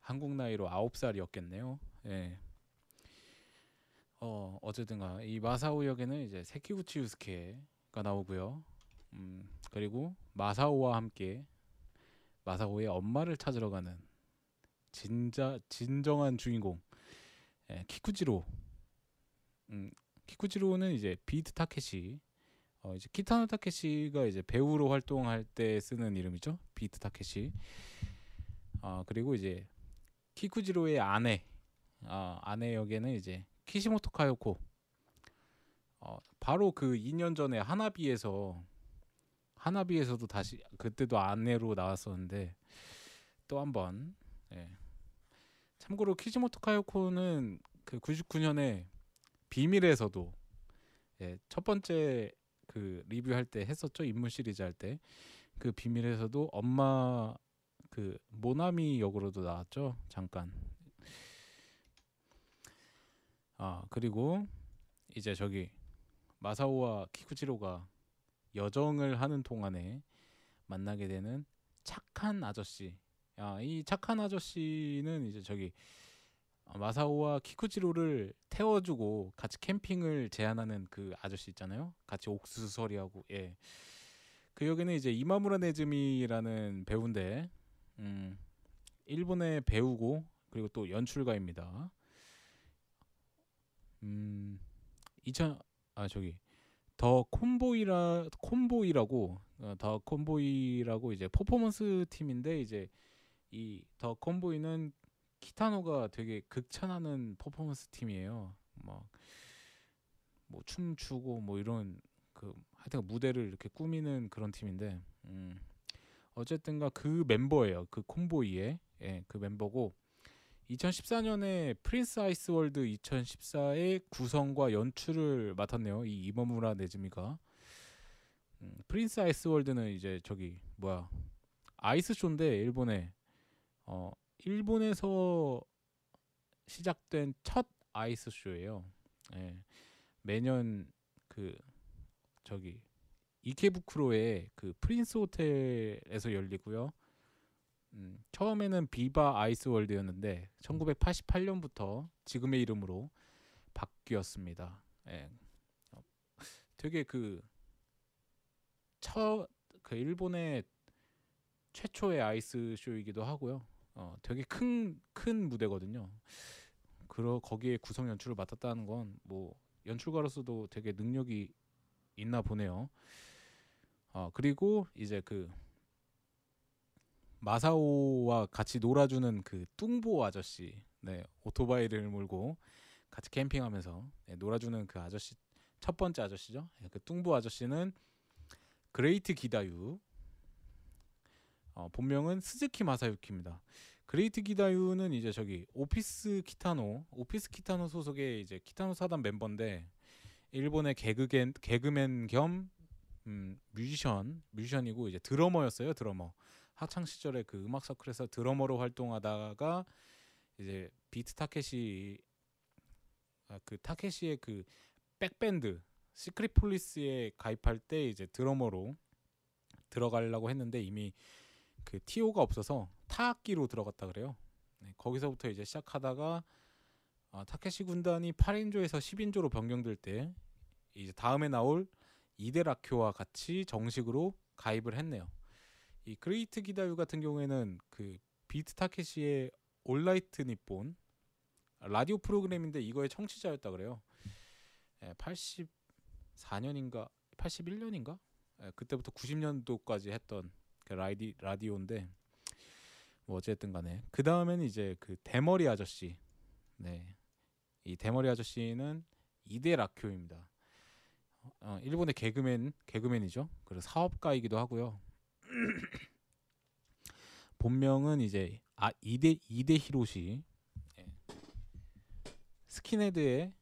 한국 나이로 9살이었겠네요. 예. 어, 어쨌든가 이 마사오 역에는 이제 세키구치 유스케가 나오고요. 음, 그리고 마사오와 함께 마사오의 엄마를 찾으러 가는 진짜 진정한 주인공 예, 키쿠지로. 음, 키쿠지로는 이제 비트 타케시 어, 이제 키타노 타케시가 이제 배우로 활동할 때 쓰는 이름이죠. 비트 타케시. 아 그리고 이제 키쿠지로의 아내, 아, 아내 역에는 이제 키시모토 카요코, 어, 바로 그 2년 전에 하나비에서 하나비에서도 다시 그때도 아내로 나왔었는데 또 한번 예. 참고로 키지모토 카요코는 그 99년에 비밀에서도 예, 첫 번째 그 리뷰할 때 했었죠? 인물 시리즈 할 때. 그 비밀에서도 엄마 그 모나미 역으로도 나왔죠? 잠깐. 아 그리고 이제 저기 마사오와 키쿠지로가 여정을 하는 동안에 만나게 되는 착한 아저씨. 아, 이 착한 아저씨는 이제 저기 어, 마사오와 키쿠지로를 태워주고 같이 캠핑을 제안하는 그 아저씨 있잖아요. 같이 옥수수 서리하고 예. 그 역에는 이제 이마무라 네즈미라는 배우인데, 음, 일본의 배우고 그리고 또 연출가입니다. 음, 2000, 아 저기 The Convoy라 Convoy라고 어, The Convoy라고 이제 퍼포먼스 팀인데 이제 이 The Convoy는 키타노가 되게 극찬하는 퍼포먼스 팀이에요. 막 뭐 춤추고 뭐 이런 그 하여튼 무대를 이렇게 꾸미는 그런 팀인데 음 어쨌든가 그 멤버예요. 그 Convoy의 예, 그 멤버고 2014년에 Prince Ice World 2014의 구성과 연출을 맡았네요. 이 이마무라 네즈미가. 음, Prince Ice World는 이제 저기 뭐야 아이스 쇼인데 일본에 어 일본에서 시작된 첫 아이스 쇼예요. 예. 매년 그 저기 이케부쿠로의 그 프린스 호텔에서 열리고요. 음, 처음에는 비바 아이스 월드였는데 1988년부터 지금의 이름으로 바뀌었습니다. 예. 어, 되게 그 첫 그 일본의 최초의 아이스 쇼이기도 하고요. 어, 되게 큰 큰 무대거든요. 그러 거기에 구성 연출을 맡았다는 건 뭐 연출가로서도 되게 능력이 있나 보네요. 어, 그리고 이제 그 마사오와 같이 놀아주는 그 뚱보 아저씨, 네 오토바이를 몰고 같이 캠핑하면서 네, 놀아주는 그 아저씨 첫 번째 아저씨죠. 네, 그 뚱보 아저씨는 그레이트 기다유, 어, 본명은 스즈키 마사유키입니다. 그레이트 기다유는 이제 저기 오피스 키타노, 오피스 키타노 소속의 이제 키타노 사단 멤버인데 일본의 개그맨 개그맨 겸 음, 뮤지션, 뮤지션이고 이제 드러머였어요, 드러머. 학창 시절에 그 음악 서클에서 드러머로 활동하다가 이제 비트 타케시 아, 그 타케시의 그 백밴드 Secret Police에 가입할 때 이제 드러머로 들어가려고 했는데 이미 그 티오가 없어서 타악기로 들어갔다 그래요. 네, 거기서부터 이제 시작하다가 아, 타케시 군단이 8인조에서 10인조로 변경될 때 이제 다음에 나올 이데 락쿄와 같이 정식으로 가입을 했네요. 이 그레이트 기다유 같은 경우에는 그 비트 타케시의 All Night Nippon 라디오 프로그램인데 이거의 청취자였다 그래요. 예, 84년인가 81년인가 예, 그때부터 90년도까지 했던 그 라디 라디오인데 뭐 어쨌든 간에 그 다음에는 이제 그 대머리 아저씨 네. 이 대머리 아저씨는 이데 랏쿄입니다. 어, 일본의 개그맨 개그맨이죠. 그리고 사업가이기도 하고요. 본명은 이제 아 이데 이데 히로시 예. 스킨헤드의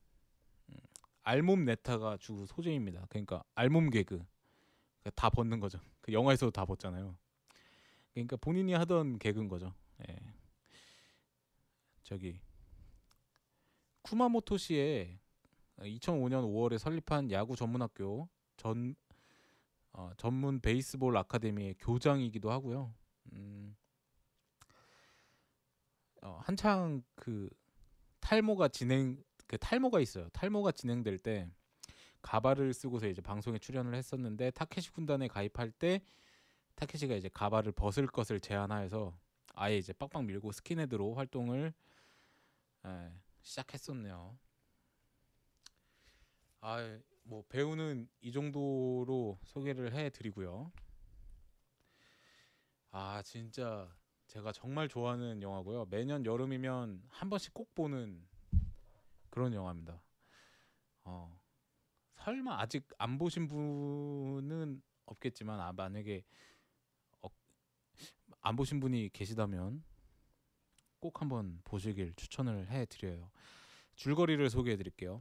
음, 알몸 ネタ가 주 소재입니다. 그러니까 알몸 개그 다 벗는 거죠. 그 영화에서도 다 벗잖아요. 그러니까 본인이 하던 개그인 거죠. 예. 저기 쿠마모토시에 2005년 5월에 설립한 야구 전문학교 전 어, 전문 베이스볼 아카데미의 교장이기도 하고요. 음, 어, 한창 그 탈모가 진행 그 탈모가 있어요. 탈모가 진행될 때 가발을 쓰고서 이제 방송에 출연을 했었는데 타케시 군단에 가입할 때 타케시가 이제 가발을 벗을 것을 제안하여서 아예 이제 빡빡 밀고 스킨헤드로 활동을 에, 시작했었네요. 아, 뭐 배우는 이 정도로 소개를 해드리고요. 아, 진짜 제가 정말 좋아하는 영화고요. 매년 여름이면 한 번씩 꼭 보는 그런 영화입니다. 어, 설마 아직 안 보신 분은 없겠지만 아 만약에 어, 안 보신 분이 계시다면 꼭 한번 보시길 추천을 해드려요. 줄거리를 소개해드릴게요.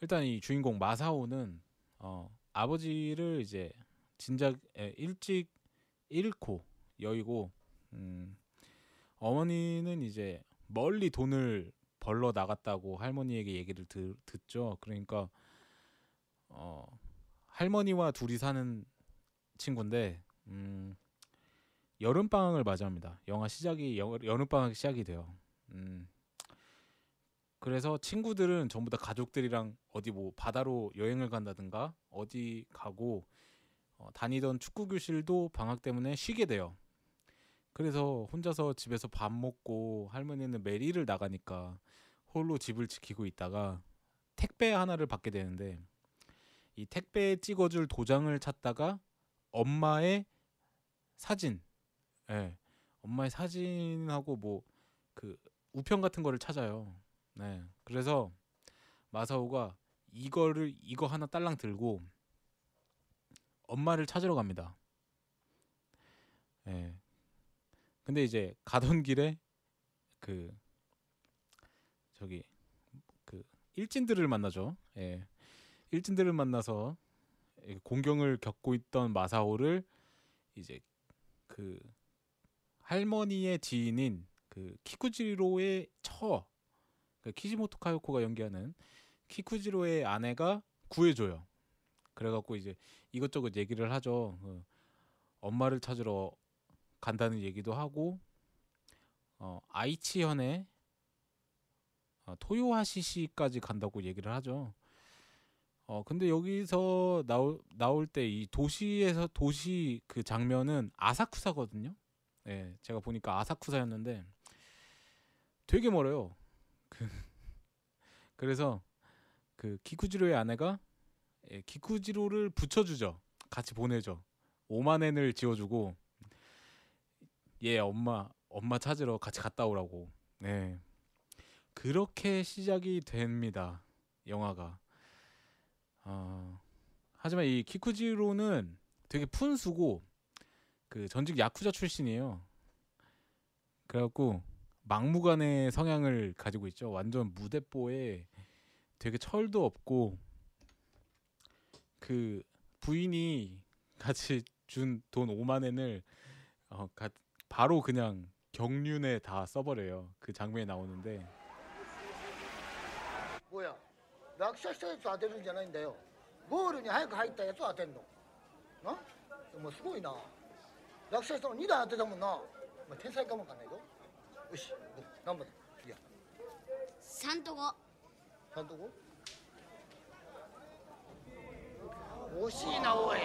일단 이 주인공 마사오는 어, 아버지를 이제 진작 에, 일찍 잃고 여의고 음, 어머니는 이제 멀리 돈을 벌러 나갔다고 할머니에게 얘기를 드, 듣죠. 그러니까 어, 할머니와 둘이 사는 친구인데 음, 여름 방학을 맞이합니다. 영화 시작이 여, 여름 방학 시작이 돼요. 음, 그래서 친구들은 전부 다 가족들이랑 어디 뭐 바다로 여행을 간다든가 어디 가고 어, 다니던 축구 교실도 방학 때문에 쉬게 돼요. 그래서 혼자서 집에서 밥 먹고 할머니는 매일 일을 나가니까 홀로 집을 지키고 있다가 택배 하나를 받게 되는데 이 택배에 찍어줄 도장을 찾다가 엄마의 사진, 예, 엄마의 사진하고 뭐 그 우편 같은 거를 찾아요. 네, 그래서 마사오가 이거를 이거 하나 딸랑 들고 엄마를 찾으러 갑니다. 예. 근데 이제 가던 길에 그 저기 그 일진들을 만나죠. 예. 일진들을 만나서 이 공경을 겪고 있던 마사오를 이제 그 할머니의 지인인 그 키쿠지로의 처, 그 키시모토 카요코가 연기하는 키쿠지로의 아내가 구해줘요. 그래갖고 이제 이것저것 얘기를 하죠. 그 엄마를 찾으러 간다는 얘기도 하고 어, 아이치현의 어, 토요하시시까지 간다고 얘기를 하죠. 어 근데 여기서 나올 나올 때 이 도시에서 도시 그 장면은 아사쿠사거든요. 예, 제가 보니까 아사쿠사였는데 되게 멀어요. 그 그래서 그 키쿠지로의 아내가 예, 키쿠지로를 붙여주죠. 같이 보내죠. 5만 엔을 지어주고 얘 엄마 엄마 찾으러 같이 갔다 오라고. 네. 그렇게 시작이 됩니다. 영화가. 어, 하지만 이 키쿠지로는 되게 푼수고 그 전직 야쿠자 출신이에요. 그래갖고 막무가내 성향을 가지고 있죠. 완전 무대뽀에 되게 철도 없고 그 부인이 같이 준 돈 5만 엔을 어, 가, 바로 그냥 경륜에 다 써버려요. 그 장면이 나오는데 おや落車したやつ当てるんじゃないんだよゴールに早く入ったやつを当てんのなでもすごいな落車したの2台当てたもんなお前天才かもわかんないぞよし何番だいや3と5 3とこ惜しいなおい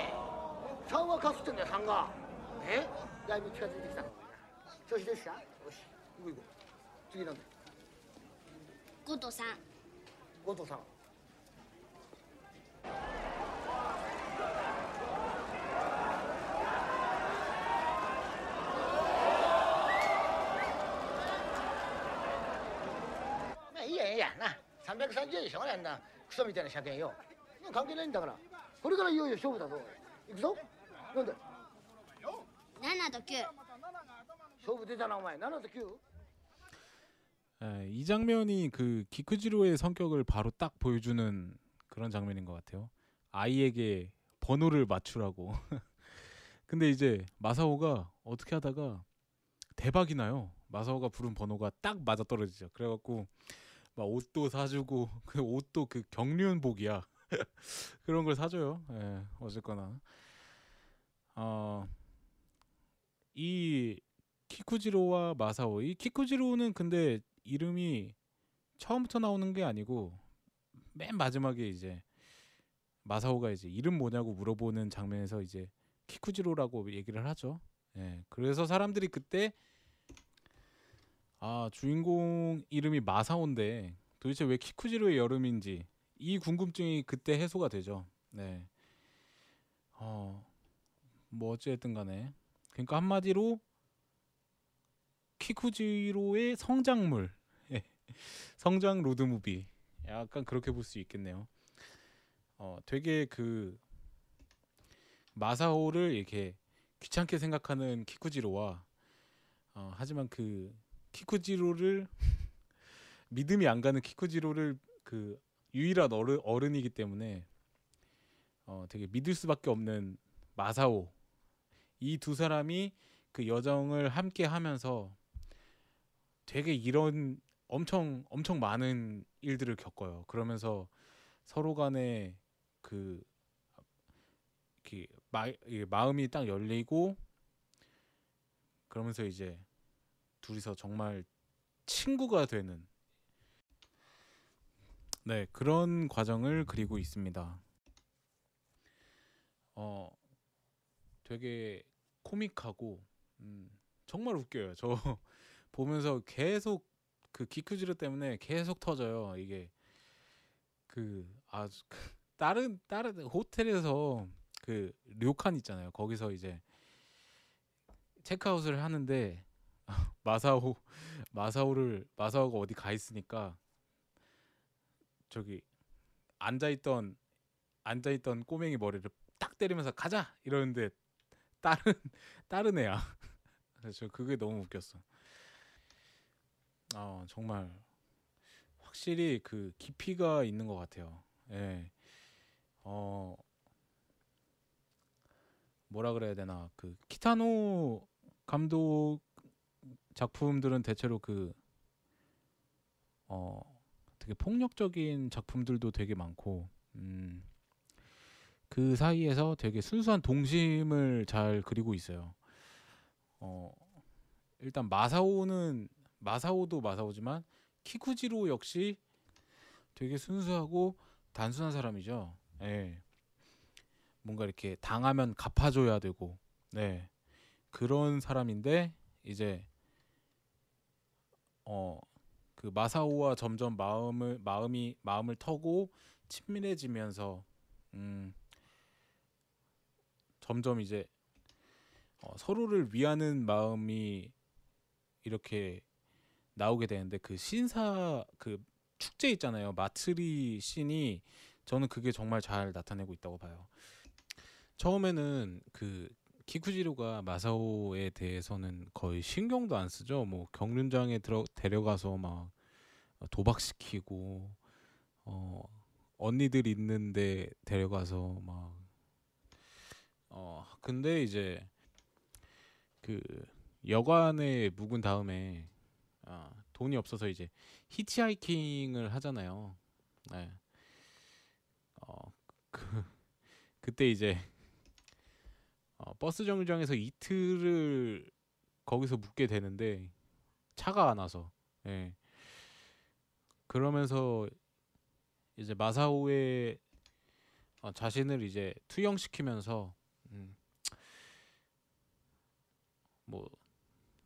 3はかすってんだよ3がえだいぶ近づいてきた 調子ですか？よし。行こう行こう。次なんだ？よ5と3後藤さん。まあいいやいいや。な。330円でしょうがないんだクソみたいな車検よ。関係ないんだから。これからいよいよ勝負だぞ。行くぞ。なんだ？よ7と9 勝負出たなお前7と 9? 에, 이 장면이 그 기쿠지로의 성격을 바로 딱 보여주는 그런 장면인 것 같아요. 아이에게 번호를 맞추라고. 근데 이제 마사오가 어떻게 하다가 대박이 나요. 마사오가 부른 번호가 딱 맞아 떨어지죠. 그래갖고 막 옷도 사주고 그 옷도 그 경륜복이야. 그런 걸 사줘요. 예, 어쨌거나 어, 이 키쿠지로와 마사오 이 키쿠지로는 근데 이름이 처음부터 나오는 게 아니고 맨 마지막에 이제 마사오가 이제 이름 뭐냐고 물어보는 장면에서 이제 키쿠지로라고 얘기를 하죠. 예. 그래서 사람들이 그때 아 주인공 이름이 마사오인데 도대체 왜 키쿠지로의 여름인지 이 궁금증이 그때 해소가 되죠. 네. 어 뭐 어찌됐든 간에 그러니까 한마디로 키쿠지로의 성장물. 예. 성장 로드무비. 약간 그렇게 볼 수 있겠네요. 어 되게 그 마사오를 이렇게 귀찮게 생각하는 키쿠지로와 어 하지만 그 키쿠지로를 믿음이 안 가는 키쿠지로를 그 유일한 어른, 어른이기 때문에 어 되게 믿을 수밖에 없는 마사오. 이 두 사람이 그 여정을 함께 하면서 되게 이런 엄청 엄청 많은 일들을 겪어요. 그러면서 서로 간에 그 이렇게 마, 마음이 딱 열리고 그러면서 이제 둘이서 정말 친구가 되는 네 그런 과정을 그리고 있습니다. 어 되게 코믹하고 음, 정말 웃겨요. 저 보면서 계속 그 기쿠지르 때문에 계속 터져요. 이게 그 아주 그 다른 다른 호텔에서 그 료칸 있잖아요. 거기서 이제 체크아웃을 하는데 마사오 마사오를 마사오가 어디 가 있으니까 저기 앉아 있던 앉아 있던 꼬맹이 머리를 딱 때리면서 가자 이러는데 다른 다른 애야. 그래서 그게 너무 웃겼어. 아 정말 확실히 그 깊이가 있는 것 같아요. 예. 어 뭐라 그래야 되나 그 키타노 감독 작품들은 대체로 그 어 되게 폭력적인 작품들도 되게 많고 음. 그 사이에서 되게 순수한 동심을 잘 그리고 있어요. 어 일단 마사오는 마사오도 마사오지만 키쿠지로 역시 되게 순수하고 단순한 사람이죠. 예. 뭔가 이렇게 당하면 갚아줘야 되고, 네 그런 사람인데 이제 어 그 마사오와 점점 마음을 마음이 마음을 터고 친밀해지면서 음 점점 이제 어, 서로를 위하는 마음이 이렇게 나오게 되는데 그 신사 그 축제 있잖아요 마츠리 씬이 저는 그게 정말 잘 나타내고 있다고 봐요. 처음에는 그 키쿠지로가 마사오에 대해서는 거의 신경도 안 쓰죠. 뭐 경륜장에 들어 데려가서 막 도박시키고 어 언니들 있는데 데려가서 막 어 근데 이제 그 여관에 묵은 다음에 아, 돈이 없어서 이제 히치하이킹을 하잖아요. 네. 어, 그 그때 이제 어, 버스 정류장에서 이틀을 거기서 묵게 되는데 차가 안 와서. 예. 그러면서 이제 마사오의 어, 자신을 이제 투영시키면서 음, 뭐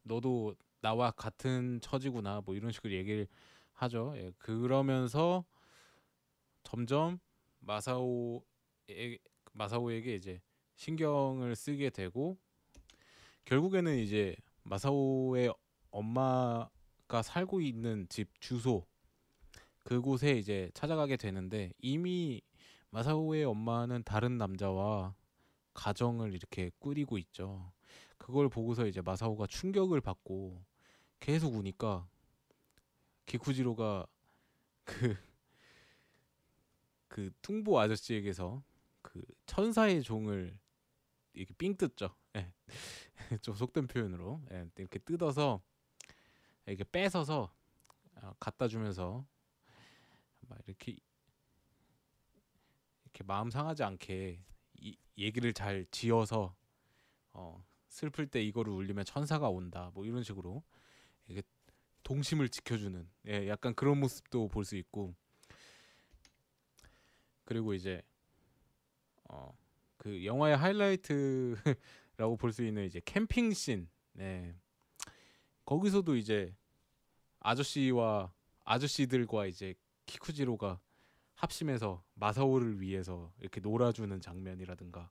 너도 나와 같은 처지구나 뭐 이런 식으로 얘기를 하죠. 예, 그러면서 점점 마사오에 마사오에게 이제 신경을 쓰게 되고 결국에는 이제 마사오의 엄마가 살고 있는 집 주소 그곳에 이제 찾아가게 되는데 이미 마사오의 엄마는 다른 남자와 가정을 이렇게 꾸리고 있죠. 그걸 보고서 이제 마사오가 충격을 받고 계속 우니까 기쿠지로가 그, 그 퉁보 아저씨에게서 그 천사의 종을 이렇게 삥 뜯죠. 예. 좀 속된 표현으로 예. 이렇게 뜯어서 이렇게 뺏어서 어, 갖다 주면서 막 이렇게 이렇게 마음 상하지 않게 이, 얘기를 잘 지어서 어, 슬플 때 이거를 울리면 천사가 온다 뭐 이런 식으로 동심을 지켜주는 예, 약간 그런 모습도 볼 수 있고 그리고 이제 어, 그 영화의 하이라이트라고 볼 수 있는 이제 캠핑 씬 네. 거기서도 이제 아저씨와 아저씨들과 이제 키쿠지로가 합심해서 마사오를 위해서 이렇게 놀아주는 장면이라든가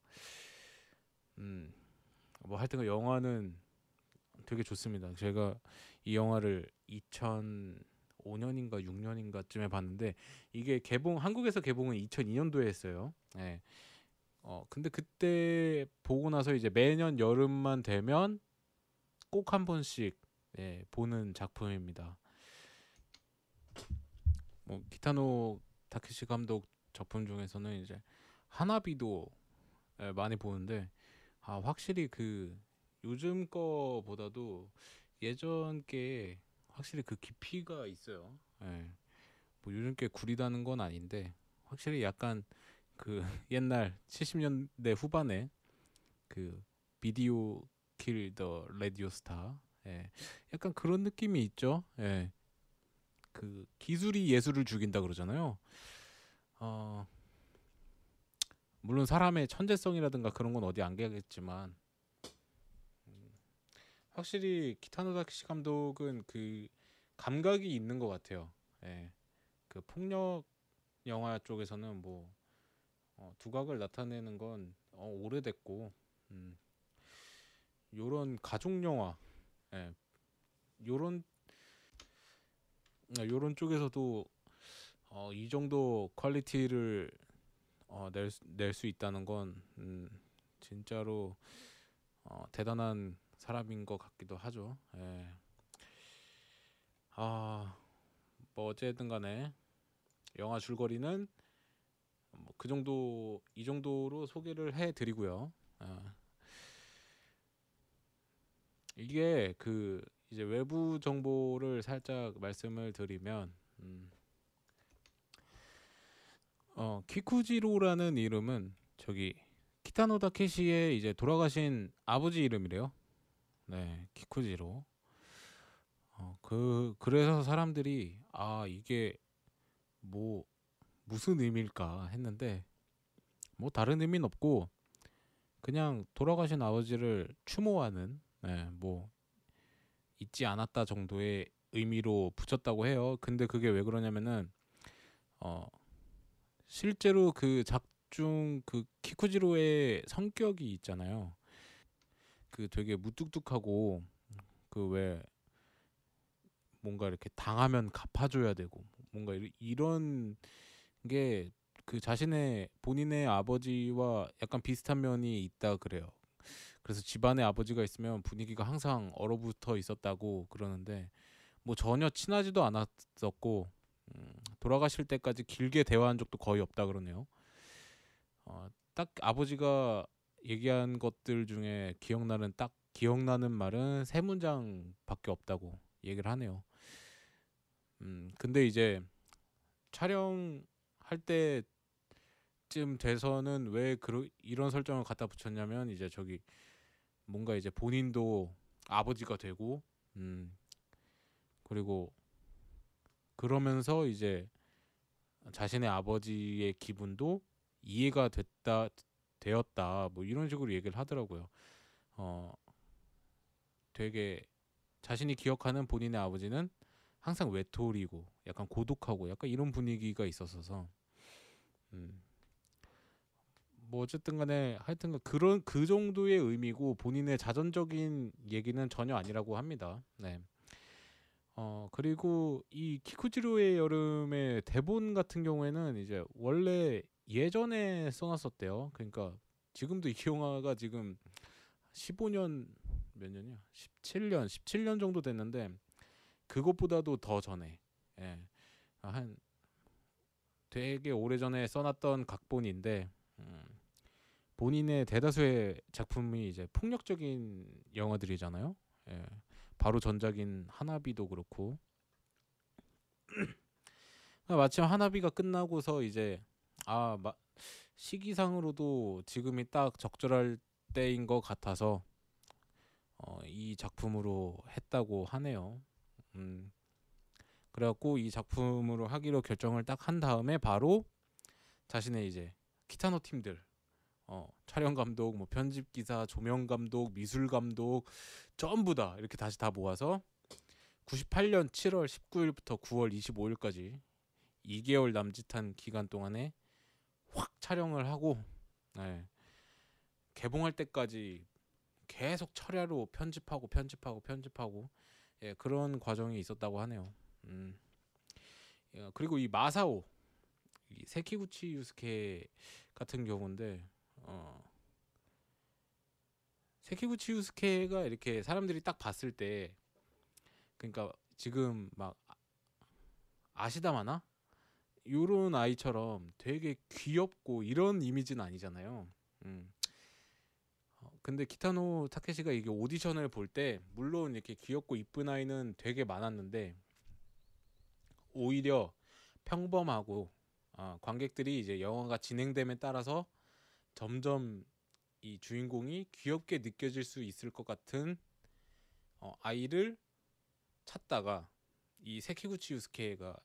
음 뭐 하여튼 그 영화는 되게 좋습니다. 제가 이 영화를 2005 5년인가 6년인가쯤에 봤는데 이게 개봉 한국에서 개봉은 2002년도에 했어요. 예. 어 근데 그때 보고 나서 이제 매년 여름만 되면 꼭 한 번씩 예, 보는 작품입니다. 뭐 기타노 타케시 감독 작품 중에서는 이제 하나비도 예, 많이 보는데 아 확실히 그 요즘 거보다도 예전 게 확실히 그 깊이가 있어요. 예. 뭐 요즘 게 구리다는 건 아닌데 확실히 약간 그 옛날 70년대 후반에 그 Video Kill the Radio Star 예. 약간 그런 느낌이 있죠. 예. 그 기술이 예술을 죽인다 그러잖아요. 어 물론 사람의 천재성이라든가 그런 건 어디 안 가겠지만 음, 확실히 기타노 다케시 감독은 그 감각이 있는 것 같아요. 예. 그 폭력 영화 쪽에서는 뭐 어, 두각을 나타내는 건 어, 오래됐고 음, 요런 가족 영화 예. 요런 어, 요런 쪽에서도 어, 이 정도 퀄리티를 어, 낼수 있다는 건 음, 진짜로 어, 대단한 사람인 것 같기도 하죠. 예. 아, 뭐 어쨌든 간에 영화 줄거리는 뭐 그 정도 이 정도로 소개를 해 드리고요. 아. 이게 그 이제 외부 정보를 살짝 말씀을 드리면 음, 어 키쿠지로라는 이름은 저기 키타노 다 케시의 이제 돌아가신 아버지 이름이래요. 네, 키쿠지로. 어, 그 그래서 사람들이 아 이게 뭐 무슨 의미일까 했는데 뭐 다른 의미는 없고 그냥 돌아가신 아버지를 추모하는 네, 뭐 잊지 않았다 정도의 의미로 붙였다고 해요. 근데 그게 왜 그러냐면은 어 실제로 그 작중 그 키쿠지로의 성격이 있잖아요. 그 되게 무뚝뚝하고 그 왜 뭔가 이렇게 당하면 갚아줘야 되고 뭔가 이- 이런 게 그 자신의 본인의 아버지와 약간 비슷한 면이 있다 그래요. 그래서 집안에 아버지가 있으면 분위기가 항상 얼어붙어 있었다고 그러는데 뭐 전혀 친하지도 않았었고 음, 돌아가실 때까지 길게 대화한 적도 거의 없다 그러네요. 어, 딱 아버지가 얘기한 것들 중에 기억나는 딱 기억나는 말은 세 문장밖에 없다고 얘기를 하네요. 음, 근데 이제 촬영할 때쯤 돼서는 왜 그러, 이런 설정을 갖다 붙였냐면 이제 저기 뭔가 이제 본인도 아버지가 되고 음 그리고 그러면서 이제 자신의 아버지의 기분도 이해가 됐다 되었다 뭐 이런 식으로 얘기를 하더라고요. 어 되게 자신이 기억하는 본인의 아버지는 항상 외톨이고 약간 고독하고 약간 이런 분위기가 있었어서 음. 뭐 어쨌든 간에 하여튼 그런 그 정도의 의미고 본인의 자전적인 얘기는 전혀 아니라고 합니다. 네. 어 그리고 이 키쿠지로의 여름의 대본 같은 경우에는 이제 원래 예전에 써놨었대요. 그러니까 지금도 이 영화가 지금 15년 몇 년이야? 17년, 17년 정도 됐는데 그것보다도 더 전에 예. 한 되게 오래 전에 써놨던 각본인데 음, 본인의 대다수의 작품이 이제 폭력적인 영화들이잖아요. 예. 바로 전작인 하나비도 그렇고 마침 하나비가 끝나고서 이제 아 마, 시기상으로도 지금이 딱 적절할 때인 것 같아서 어, 이 작품으로 했다고 하네요. 음, 그래갖고 이 작품으로 하기로 결정을 딱 한 다음에 바로 자신의 이제 키타노 팀들 어, 촬영 감독, 뭐 편집 기사, 조명 감독, 미술 감독 전부 다 이렇게 다시 다 모아서 98년 7월 19일부터 9월 25일까지 2개월 남짓한 기간 동안에 확 촬영을 하고 네, 개봉할 때까지 계속 철야로 편집하고 편집하고 편집하고 예, 그런 과정이 있었다고 하네요. 음. 어, 그리고 이 마사오 이 세키구치 유스케 같은 경우인데 어 세키구치 유스케가 이렇게 사람들이 딱 봤을 때 그러니까 지금 막 아- 아시다마나 요런 아이처럼 되게 귀엽고 이런 이미지는 아니잖아요. 음. 어, 근데 기타노 타케시가 이게 오디션을 볼 때 물론 이렇게 귀엽고 이쁜 아이는 되게 많았는데 오히려 평범하고 아, 관객들이 이제 영화가 진행됨에 따라서 점점 이 주인공이 귀엽게 느껴질 수 있을 것 같은 어, 아이를 찾다가 이 세키구치 유스케가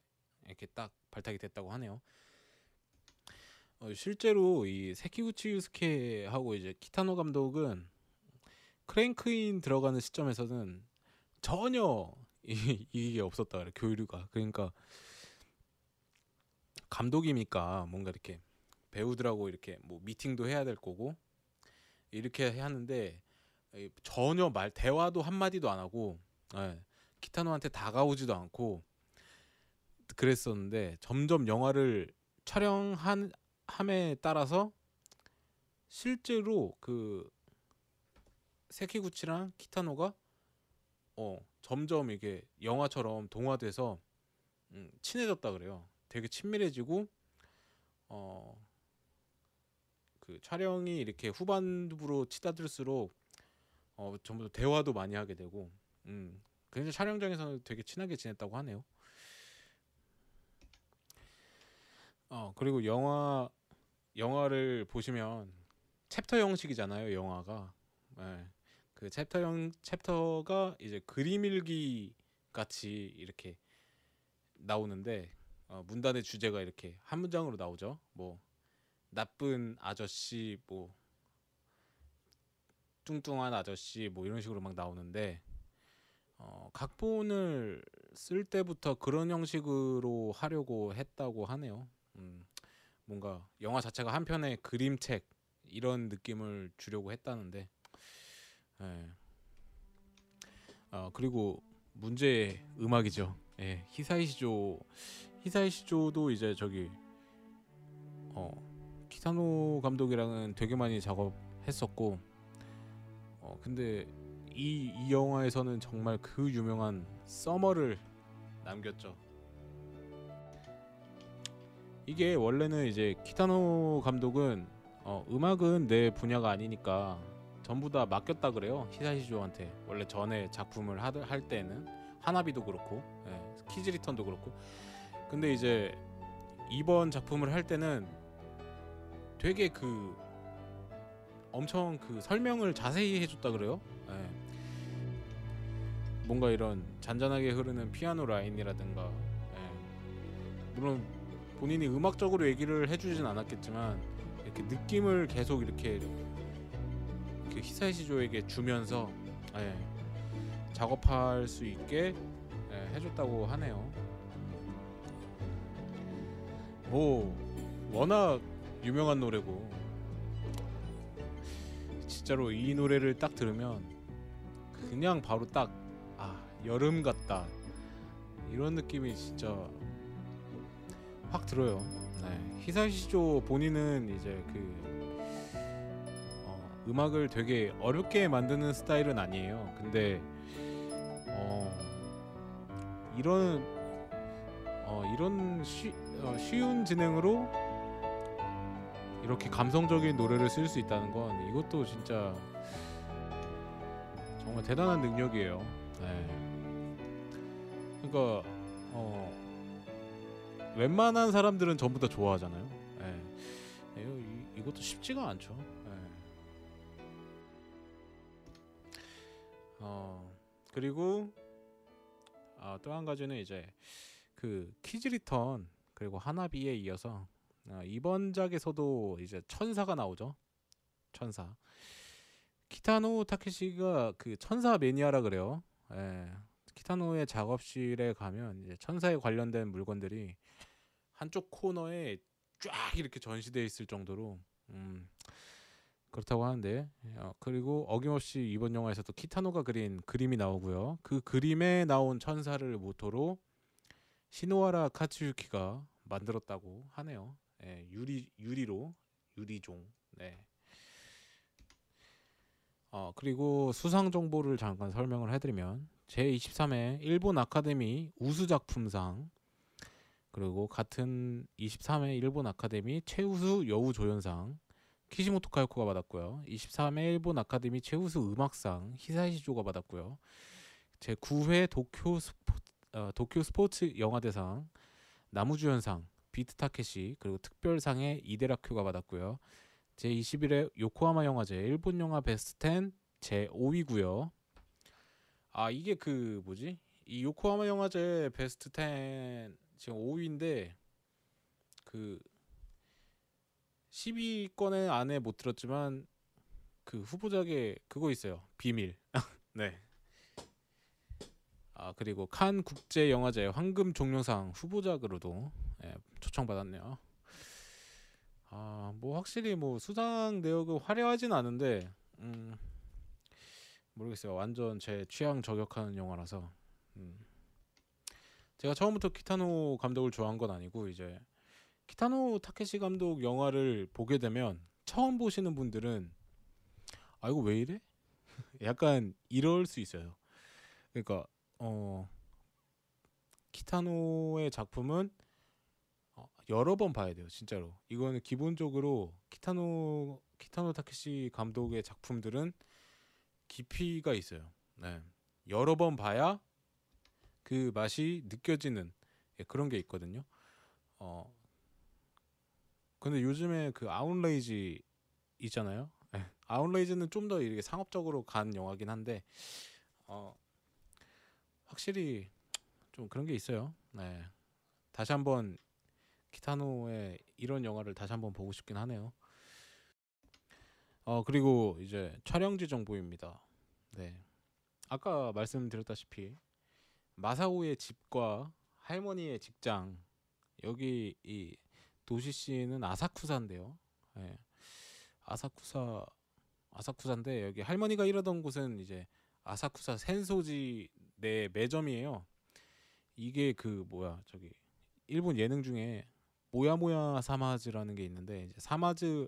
이렇게 딱 발탁이 됐다고 하네요. 어, 실제로 이 세키구치 유스케하고 이제 키타노 감독은 크랭크인 들어가는 시점에서는 전혀 이, 이게 없었다 그래 교류가 그러니까 감독이니까 뭔가 이렇게 배우들하고 이렇게 뭐 미팅도 해야 될 거고 이렇게 하는데 이 전혀 말 대화도 한 마디도 안 하고 예, 키타노한테 다가오지도 않고 그랬었는데 점점 영화를 촬영한 함에 따라서 실제로 그 세키구치랑 키타노가 어 점점 이게 영화처럼 동화돼서 음, 친해졌다 그래요. 되게 친밀해지고 어 그 촬영이 이렇게 후반부로 치닫을수록 어 전부 대화도 많이 하게 되고 음 굉장히 촬영장에서는 되게 친하게 지냈다고 하네요. 어 그리고 영화 영화를 보시면 챕터 형식이잖아요 영화가 예. 그 챕터 형 chapter가 이제 그림 일기 같이 이렇게 나오는데 어, 문단의 주제가 이렇게 한 문장으로 나오죠 뭐 나쁜 아저씨 뭐 뚱뚱한 아저씨 뭐 이런 식으로 막 나오는데 어, 각본을 쓸 때부터 그런 형식으로 하려고 했다고 하네요. 음, 뭔가 영화 자체가 한 편의 그림책 이런 느낌을 주려고 했다는데, 예. 어, 그리고 문제의 음악이죠. 예, 히사이시조, 히사이시조도 이제 저기 어, 키타노 감독이랑은 되게 많이 작업했었고, 어, 근데 이, 이 영화에서는 정말 그 유명한 서머를 남겼죠. 이게 원래는 이제 키타노 감독은 어, 음악은 내 분야가 아니니까 전부 다 맡겼다 그래요 히사이시 조한테 원래 전에 작품을 하, 할 때는 하나비도 그렇고 예, Kids Return도 그렇고 근데 이제 이번 작품을 할 때는 되게 그 엄청 그 설명을 자세히 해줬다 그래요 예. 뭔가 이런 잔잔하게 흐르는 피아노 라인이라든가 예. 물론 본인이 음악적으로 얘기를 해주진 않았겠지만 이렇게 느낌을 계속 이렇게 그 히사이시조에게 주면서 예, 작업할 수 있게 예, 해줬다고 하네요. 뭐 워낙 유명한 노래고 진짜로 이 노래를 딱 들으면 그냥 바로 딱 아 여름 같다 이런 느낌이 진짜 확 들어요. 네. 히사시조 본인은 이제 그 어, 음악을 되게 어렵게 만드는 스타일은 아니에요. 근데 어, 이런 어, 이런 쉬, 어, 쉬운 진행으로 이렇게 감성적인 노래를 쓸 수 있다는 건 이것도 진짜 정말 대단한 능력이에요. 네. 그러니까 어, 웬만한 사람들은 전부 다 좋아하잖아요. 예. 예, 이, 이것도 쉽지가 않죠. 예. 어 그리고 아, 또한 가지는 이제 그 Kids Return 그리고 하나비에 이어서 아, 이번 작에서도 이제 천사가 나오죠. 천사. 키타노 타케시가 그 천사 매니아라 그래요. 예. 키타노의 작업실에 가면 이제 천사에 관련된 물건들이 한쪽 코너에 쫙 이렇게 전시되어 있을 정도로 음, 그렇다고 하는데 어, 그리고 어김없이 이번 영화에서도 키타노가 그린 그림이 나오고요. 그 그림에 나온 천사를 모토로 시노하라 카츠유키가 만들었다고 하네요. 예, 유리 유리로 유리종. 네. 어 그리고 수상 정보를 잠깐 설명을 해드리면 제 23회 일본 아카데미 우수 작품상 그리고 같은 23회 일본 아카데미 최우수 여우 조연상 키시모토 카요코가 받았고요. 23회 일본 아카데미 최우수 음악상 히사이시조가 받았고요. 제 9회 도쿄 스포 어, 도쿄 스포츠 영화대상 나무주연상 비트 타케시 그리고 특별상의 이데라큐가 받았고요. 제 21회 요코하마 영화제 일본 영화 베스트 10 제 5위고요. 아 이게 그 뭐지? 이 요코하마 영화제 베스트 10 지금 5위인데 그 10위권에 안에 못 들었지만 그 후보작에 그거 있어요. 비밀. 네. 아 그리고 칸 국제 영화제 황금 종려상 후보작으로도 예, 초청받았네요. 아뭐 확실히 뭐 수상 내역은 화려하진 않은데 음 모르겠어요. 완전 제 취향 저격하는 영화라서 음. 제가 처음부터 키타노 감독을 좋아한 건 아니고 이제 키타노 타케시 감독 영화를 보게 되면 처음 보시는 분들은 아 이거 왜 이래? 약간 이럴 수 있어요. 그러니까 어 키타노의 작품은 어, 여러 번 봐야 돼요, 진짜로. 이거는 기본적으로 키타노 키타노 타케시 감독의 작품들은 깊이가 있어요. 네. 여러 번 봐야 그 맛이 느껴지는 예, 그런 게 있거든요. 어 근데 요즘에 그 아웃레이지 있잖아요. 예, 아웃레이지는 좀 더 이렇게 상업적으로 간 영화긴 한데 어 확실히 좀 그런 게 있어요. 네. 다시 한번 키타노의 이런 영화를 다시 한번 보고 싶긴 하네요. 어 그리고 이제 촬영지 정보입니다. 네. 아까 말씀드렸다시피 마사오의 집과 할머니의 직장 여기 이 도시시는 아사쿠사인데요. 예. 아사쿠사 아사쿠사인데 여기 할머니가 일하던 곳은 이제 아사쿠사 센소지 내 매점이에요. 이게 그 뭐야 저기 일본 예능 중에 모야모야 사마즈라는 게 있는데 이제 사마즈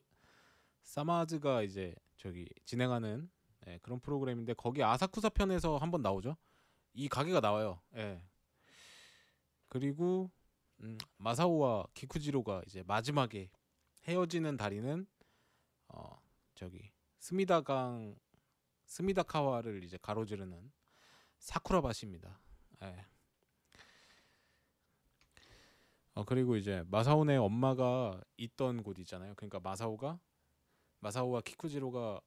사마즈가 이제 저기 진행하는 예, 그런 프로그램인데 거기 아사쿠사 편에서 한번 나오죠. 이 가게가 나와요. 예. 그리고 음, 마사오와 키쿠지로가 이제 마지막에 헤어지는 다리는 어 저기 스미다강 스미다카와를 이제 가로지르는 사쿠라바시입니다. 예. 어 그리고 이제 마사오네 엄마가 있던 곳 있잖아요. 그러니까 마사오가 마사오와 키쿠지로가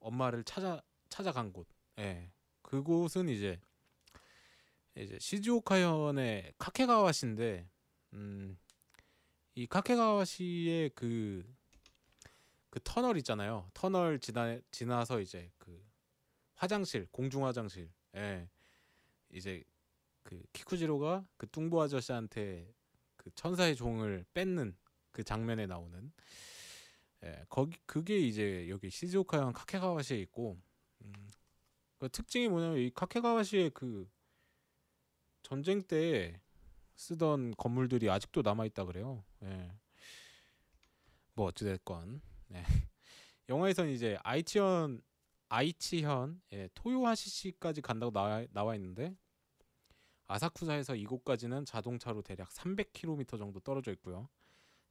엄마를 찾아 찾아간 곳. 예. 그곳은 이제 이제 시즈오카현의 카케가와시인데 음, 이 카케가와시의 그, 그 터널 있잖아요. 터널 지나 지나서 이제 그 화장실, 공중 화장실. 예. 이제 그 키쿠지로가 그 뚱보 아저씨한테 그 천사의 종을 뺏는 그 장면에 나오는 예, 거기 그게 이제 여기 시즈오카현 카케가와시에 있고 음, 그 특징이 뭐냐면 이 카케가와시의 그 전쟁 때 쓰던 건물들이 아직도 남아 있다 그래요. 예. 뭐 어찌됐건 네. 영화에서는 이제 아이치현 아이치현 예, 토요하시시까지 간다고 나와, 나와 있는데 아사쿠사에서 이곳까지는 자동차로 대략 300km 정도 떨어져 있고요.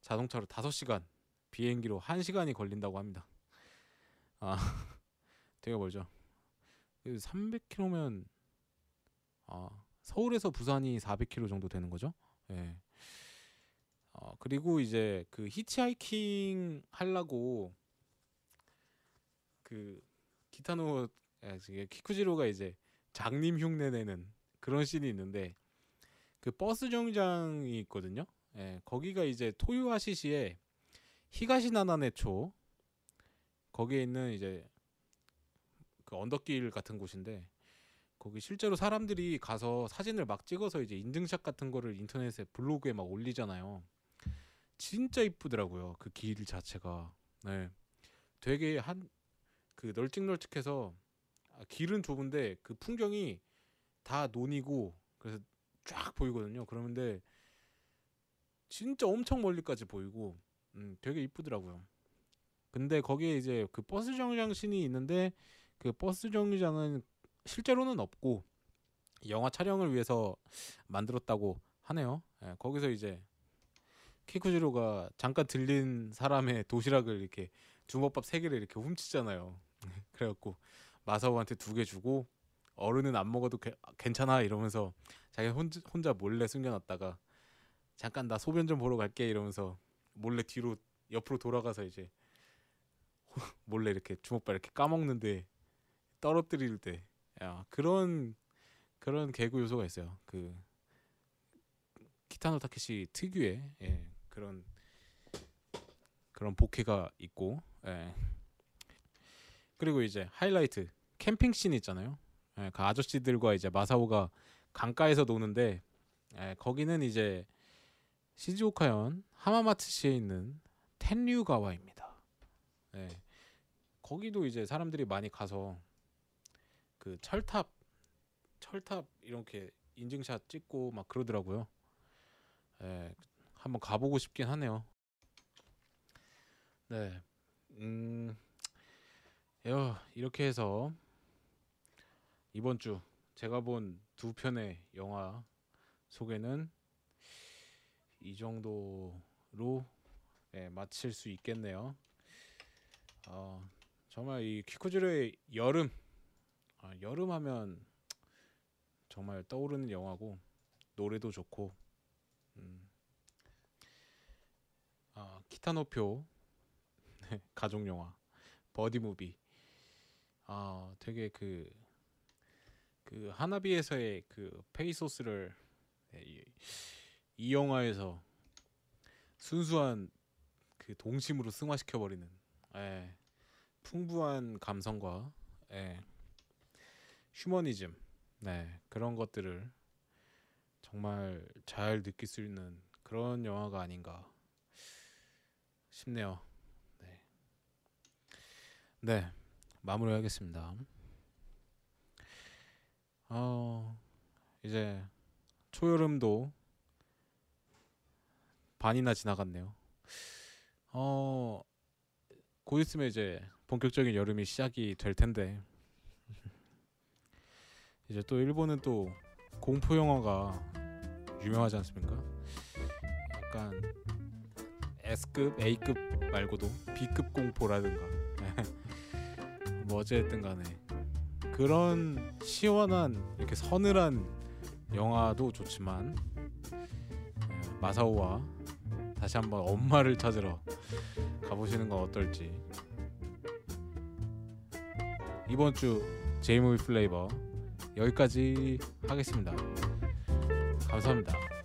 자동차로 5시간, 비행기로 1시간이 걸린다고 합니다. 아, 되게 멀죠. 300km면 아, 서울에서 부산이 400km 정도 되는 거죠. 예. 어, 그리고 이제 그 히치하이킹 하려고 그 기타노 예, 이게 키쿠지로가 이제 장님 흉내 내는 그런 씬이 있는데 그 버스 정류장이 있거든요. 예, 거기가 이제 토요아시시의 히가시나나네초 거기에 있는 이제 그 언덕길 같은 곳인데 거기 실제로 사람들이 가서 사진을 막 찍어서 이제 인증샷 같은 거를 인터넷에 블로그에 막 올리잖아요. 진짜 이쁘더라고요. 그 길 자체가. 네. 되게 한 그 널찍널찍해서 아, 길은 좁은데 그 풍경이 다 논이고 그래서 쫙 보이거든요. 그런데 진짜 엄청 멀리까지 보이고 음, 되게 이쁘더라고요. 근데 거기에 이제 그 버스 정류장 신이 있는데 그 버스 정류장은 실제로는 없고 영화 촬영을 위해서 만들었다고 하네요. 예, 거기서 이제 키쿠지로가 잠깐 들린 사람의 도시락을 이렇게 주먹밥 세 개를 이렇게 훔치잖아요. 그래갖고 마사오한테 두 개 주고 어른은 안 먹어도 게- 괜찮아 이러면서 자기 혼자, 혼자 몰래 숨겨놨다가 잠깐 나 소변 좀 보러 갈게 이러면서 몰래 뒤로 옆으로 돌아가서 이제 몰래 이렇게 주먹밥 이렇게 까먹는데 떨어뜨릴 때 야, 그런 그런 개그 요소가 있어요. 그 키타노 타케시 특유의 예, 그런 그런 복해가 있고 예. 그리고 이제 하이라이트 캠핑 씬 있잖아요. 예, 그 아저씨들과 이제 마사오가 강가에서 노는데 예, 거기는 이제 시즈오카현 하마마츠시에 있는 텐류가와입니다. 예, 거기도 이제 사람들이 많이 가서 그 철탑 철탑 이렇게 인증샷 찍고 막 그러더라고요. 예, 한번 가보고 싶긴 하네요. 네, 음, 여, 이렇게 해서 이번 주 제가 본 두 편의 영화 소개는 이 정도로 예, 마칠 수 있겠네요. 어, 정말 이 키쿠지로의 여름, 아, 여름 하면 정말 떠오르는 영화고 노래도 좋고 음. 아, 키타노표 네, 가족 영화 buddy movie 아 되게 그 그 하나비에서의 그 페이소스를 네, 이, 이 영화에서 순수한 그 동심으로 승화시켜 버리는 예, 풍부한 감성과 예, 휴머니즘 네 그런 것들을 정말 잘 느낄 수 있는 그런 영화가 아닌가 싶네요. 네, 네 마무리하겠습니다. 어 이제 초여름도 반이나 지나갔네요. 어, 곧 있으면 이제 본격적인 여름이 시작이 될 텐데 이제 또 일본은 또 공포 영화가 유명하지 않습니까? 약간 S급, A급 말고도 B급 공포라든가 뭐 어쨌든 간에 그런 시원한 이렇게 서늘한 영화도 좋지만 예, 마사오와 다시 한번 엄마를 찾으러 가보시는 건 어떨지. 이번 주 제이무비 플레이버 여기까지 하겠습니다. 감사합니다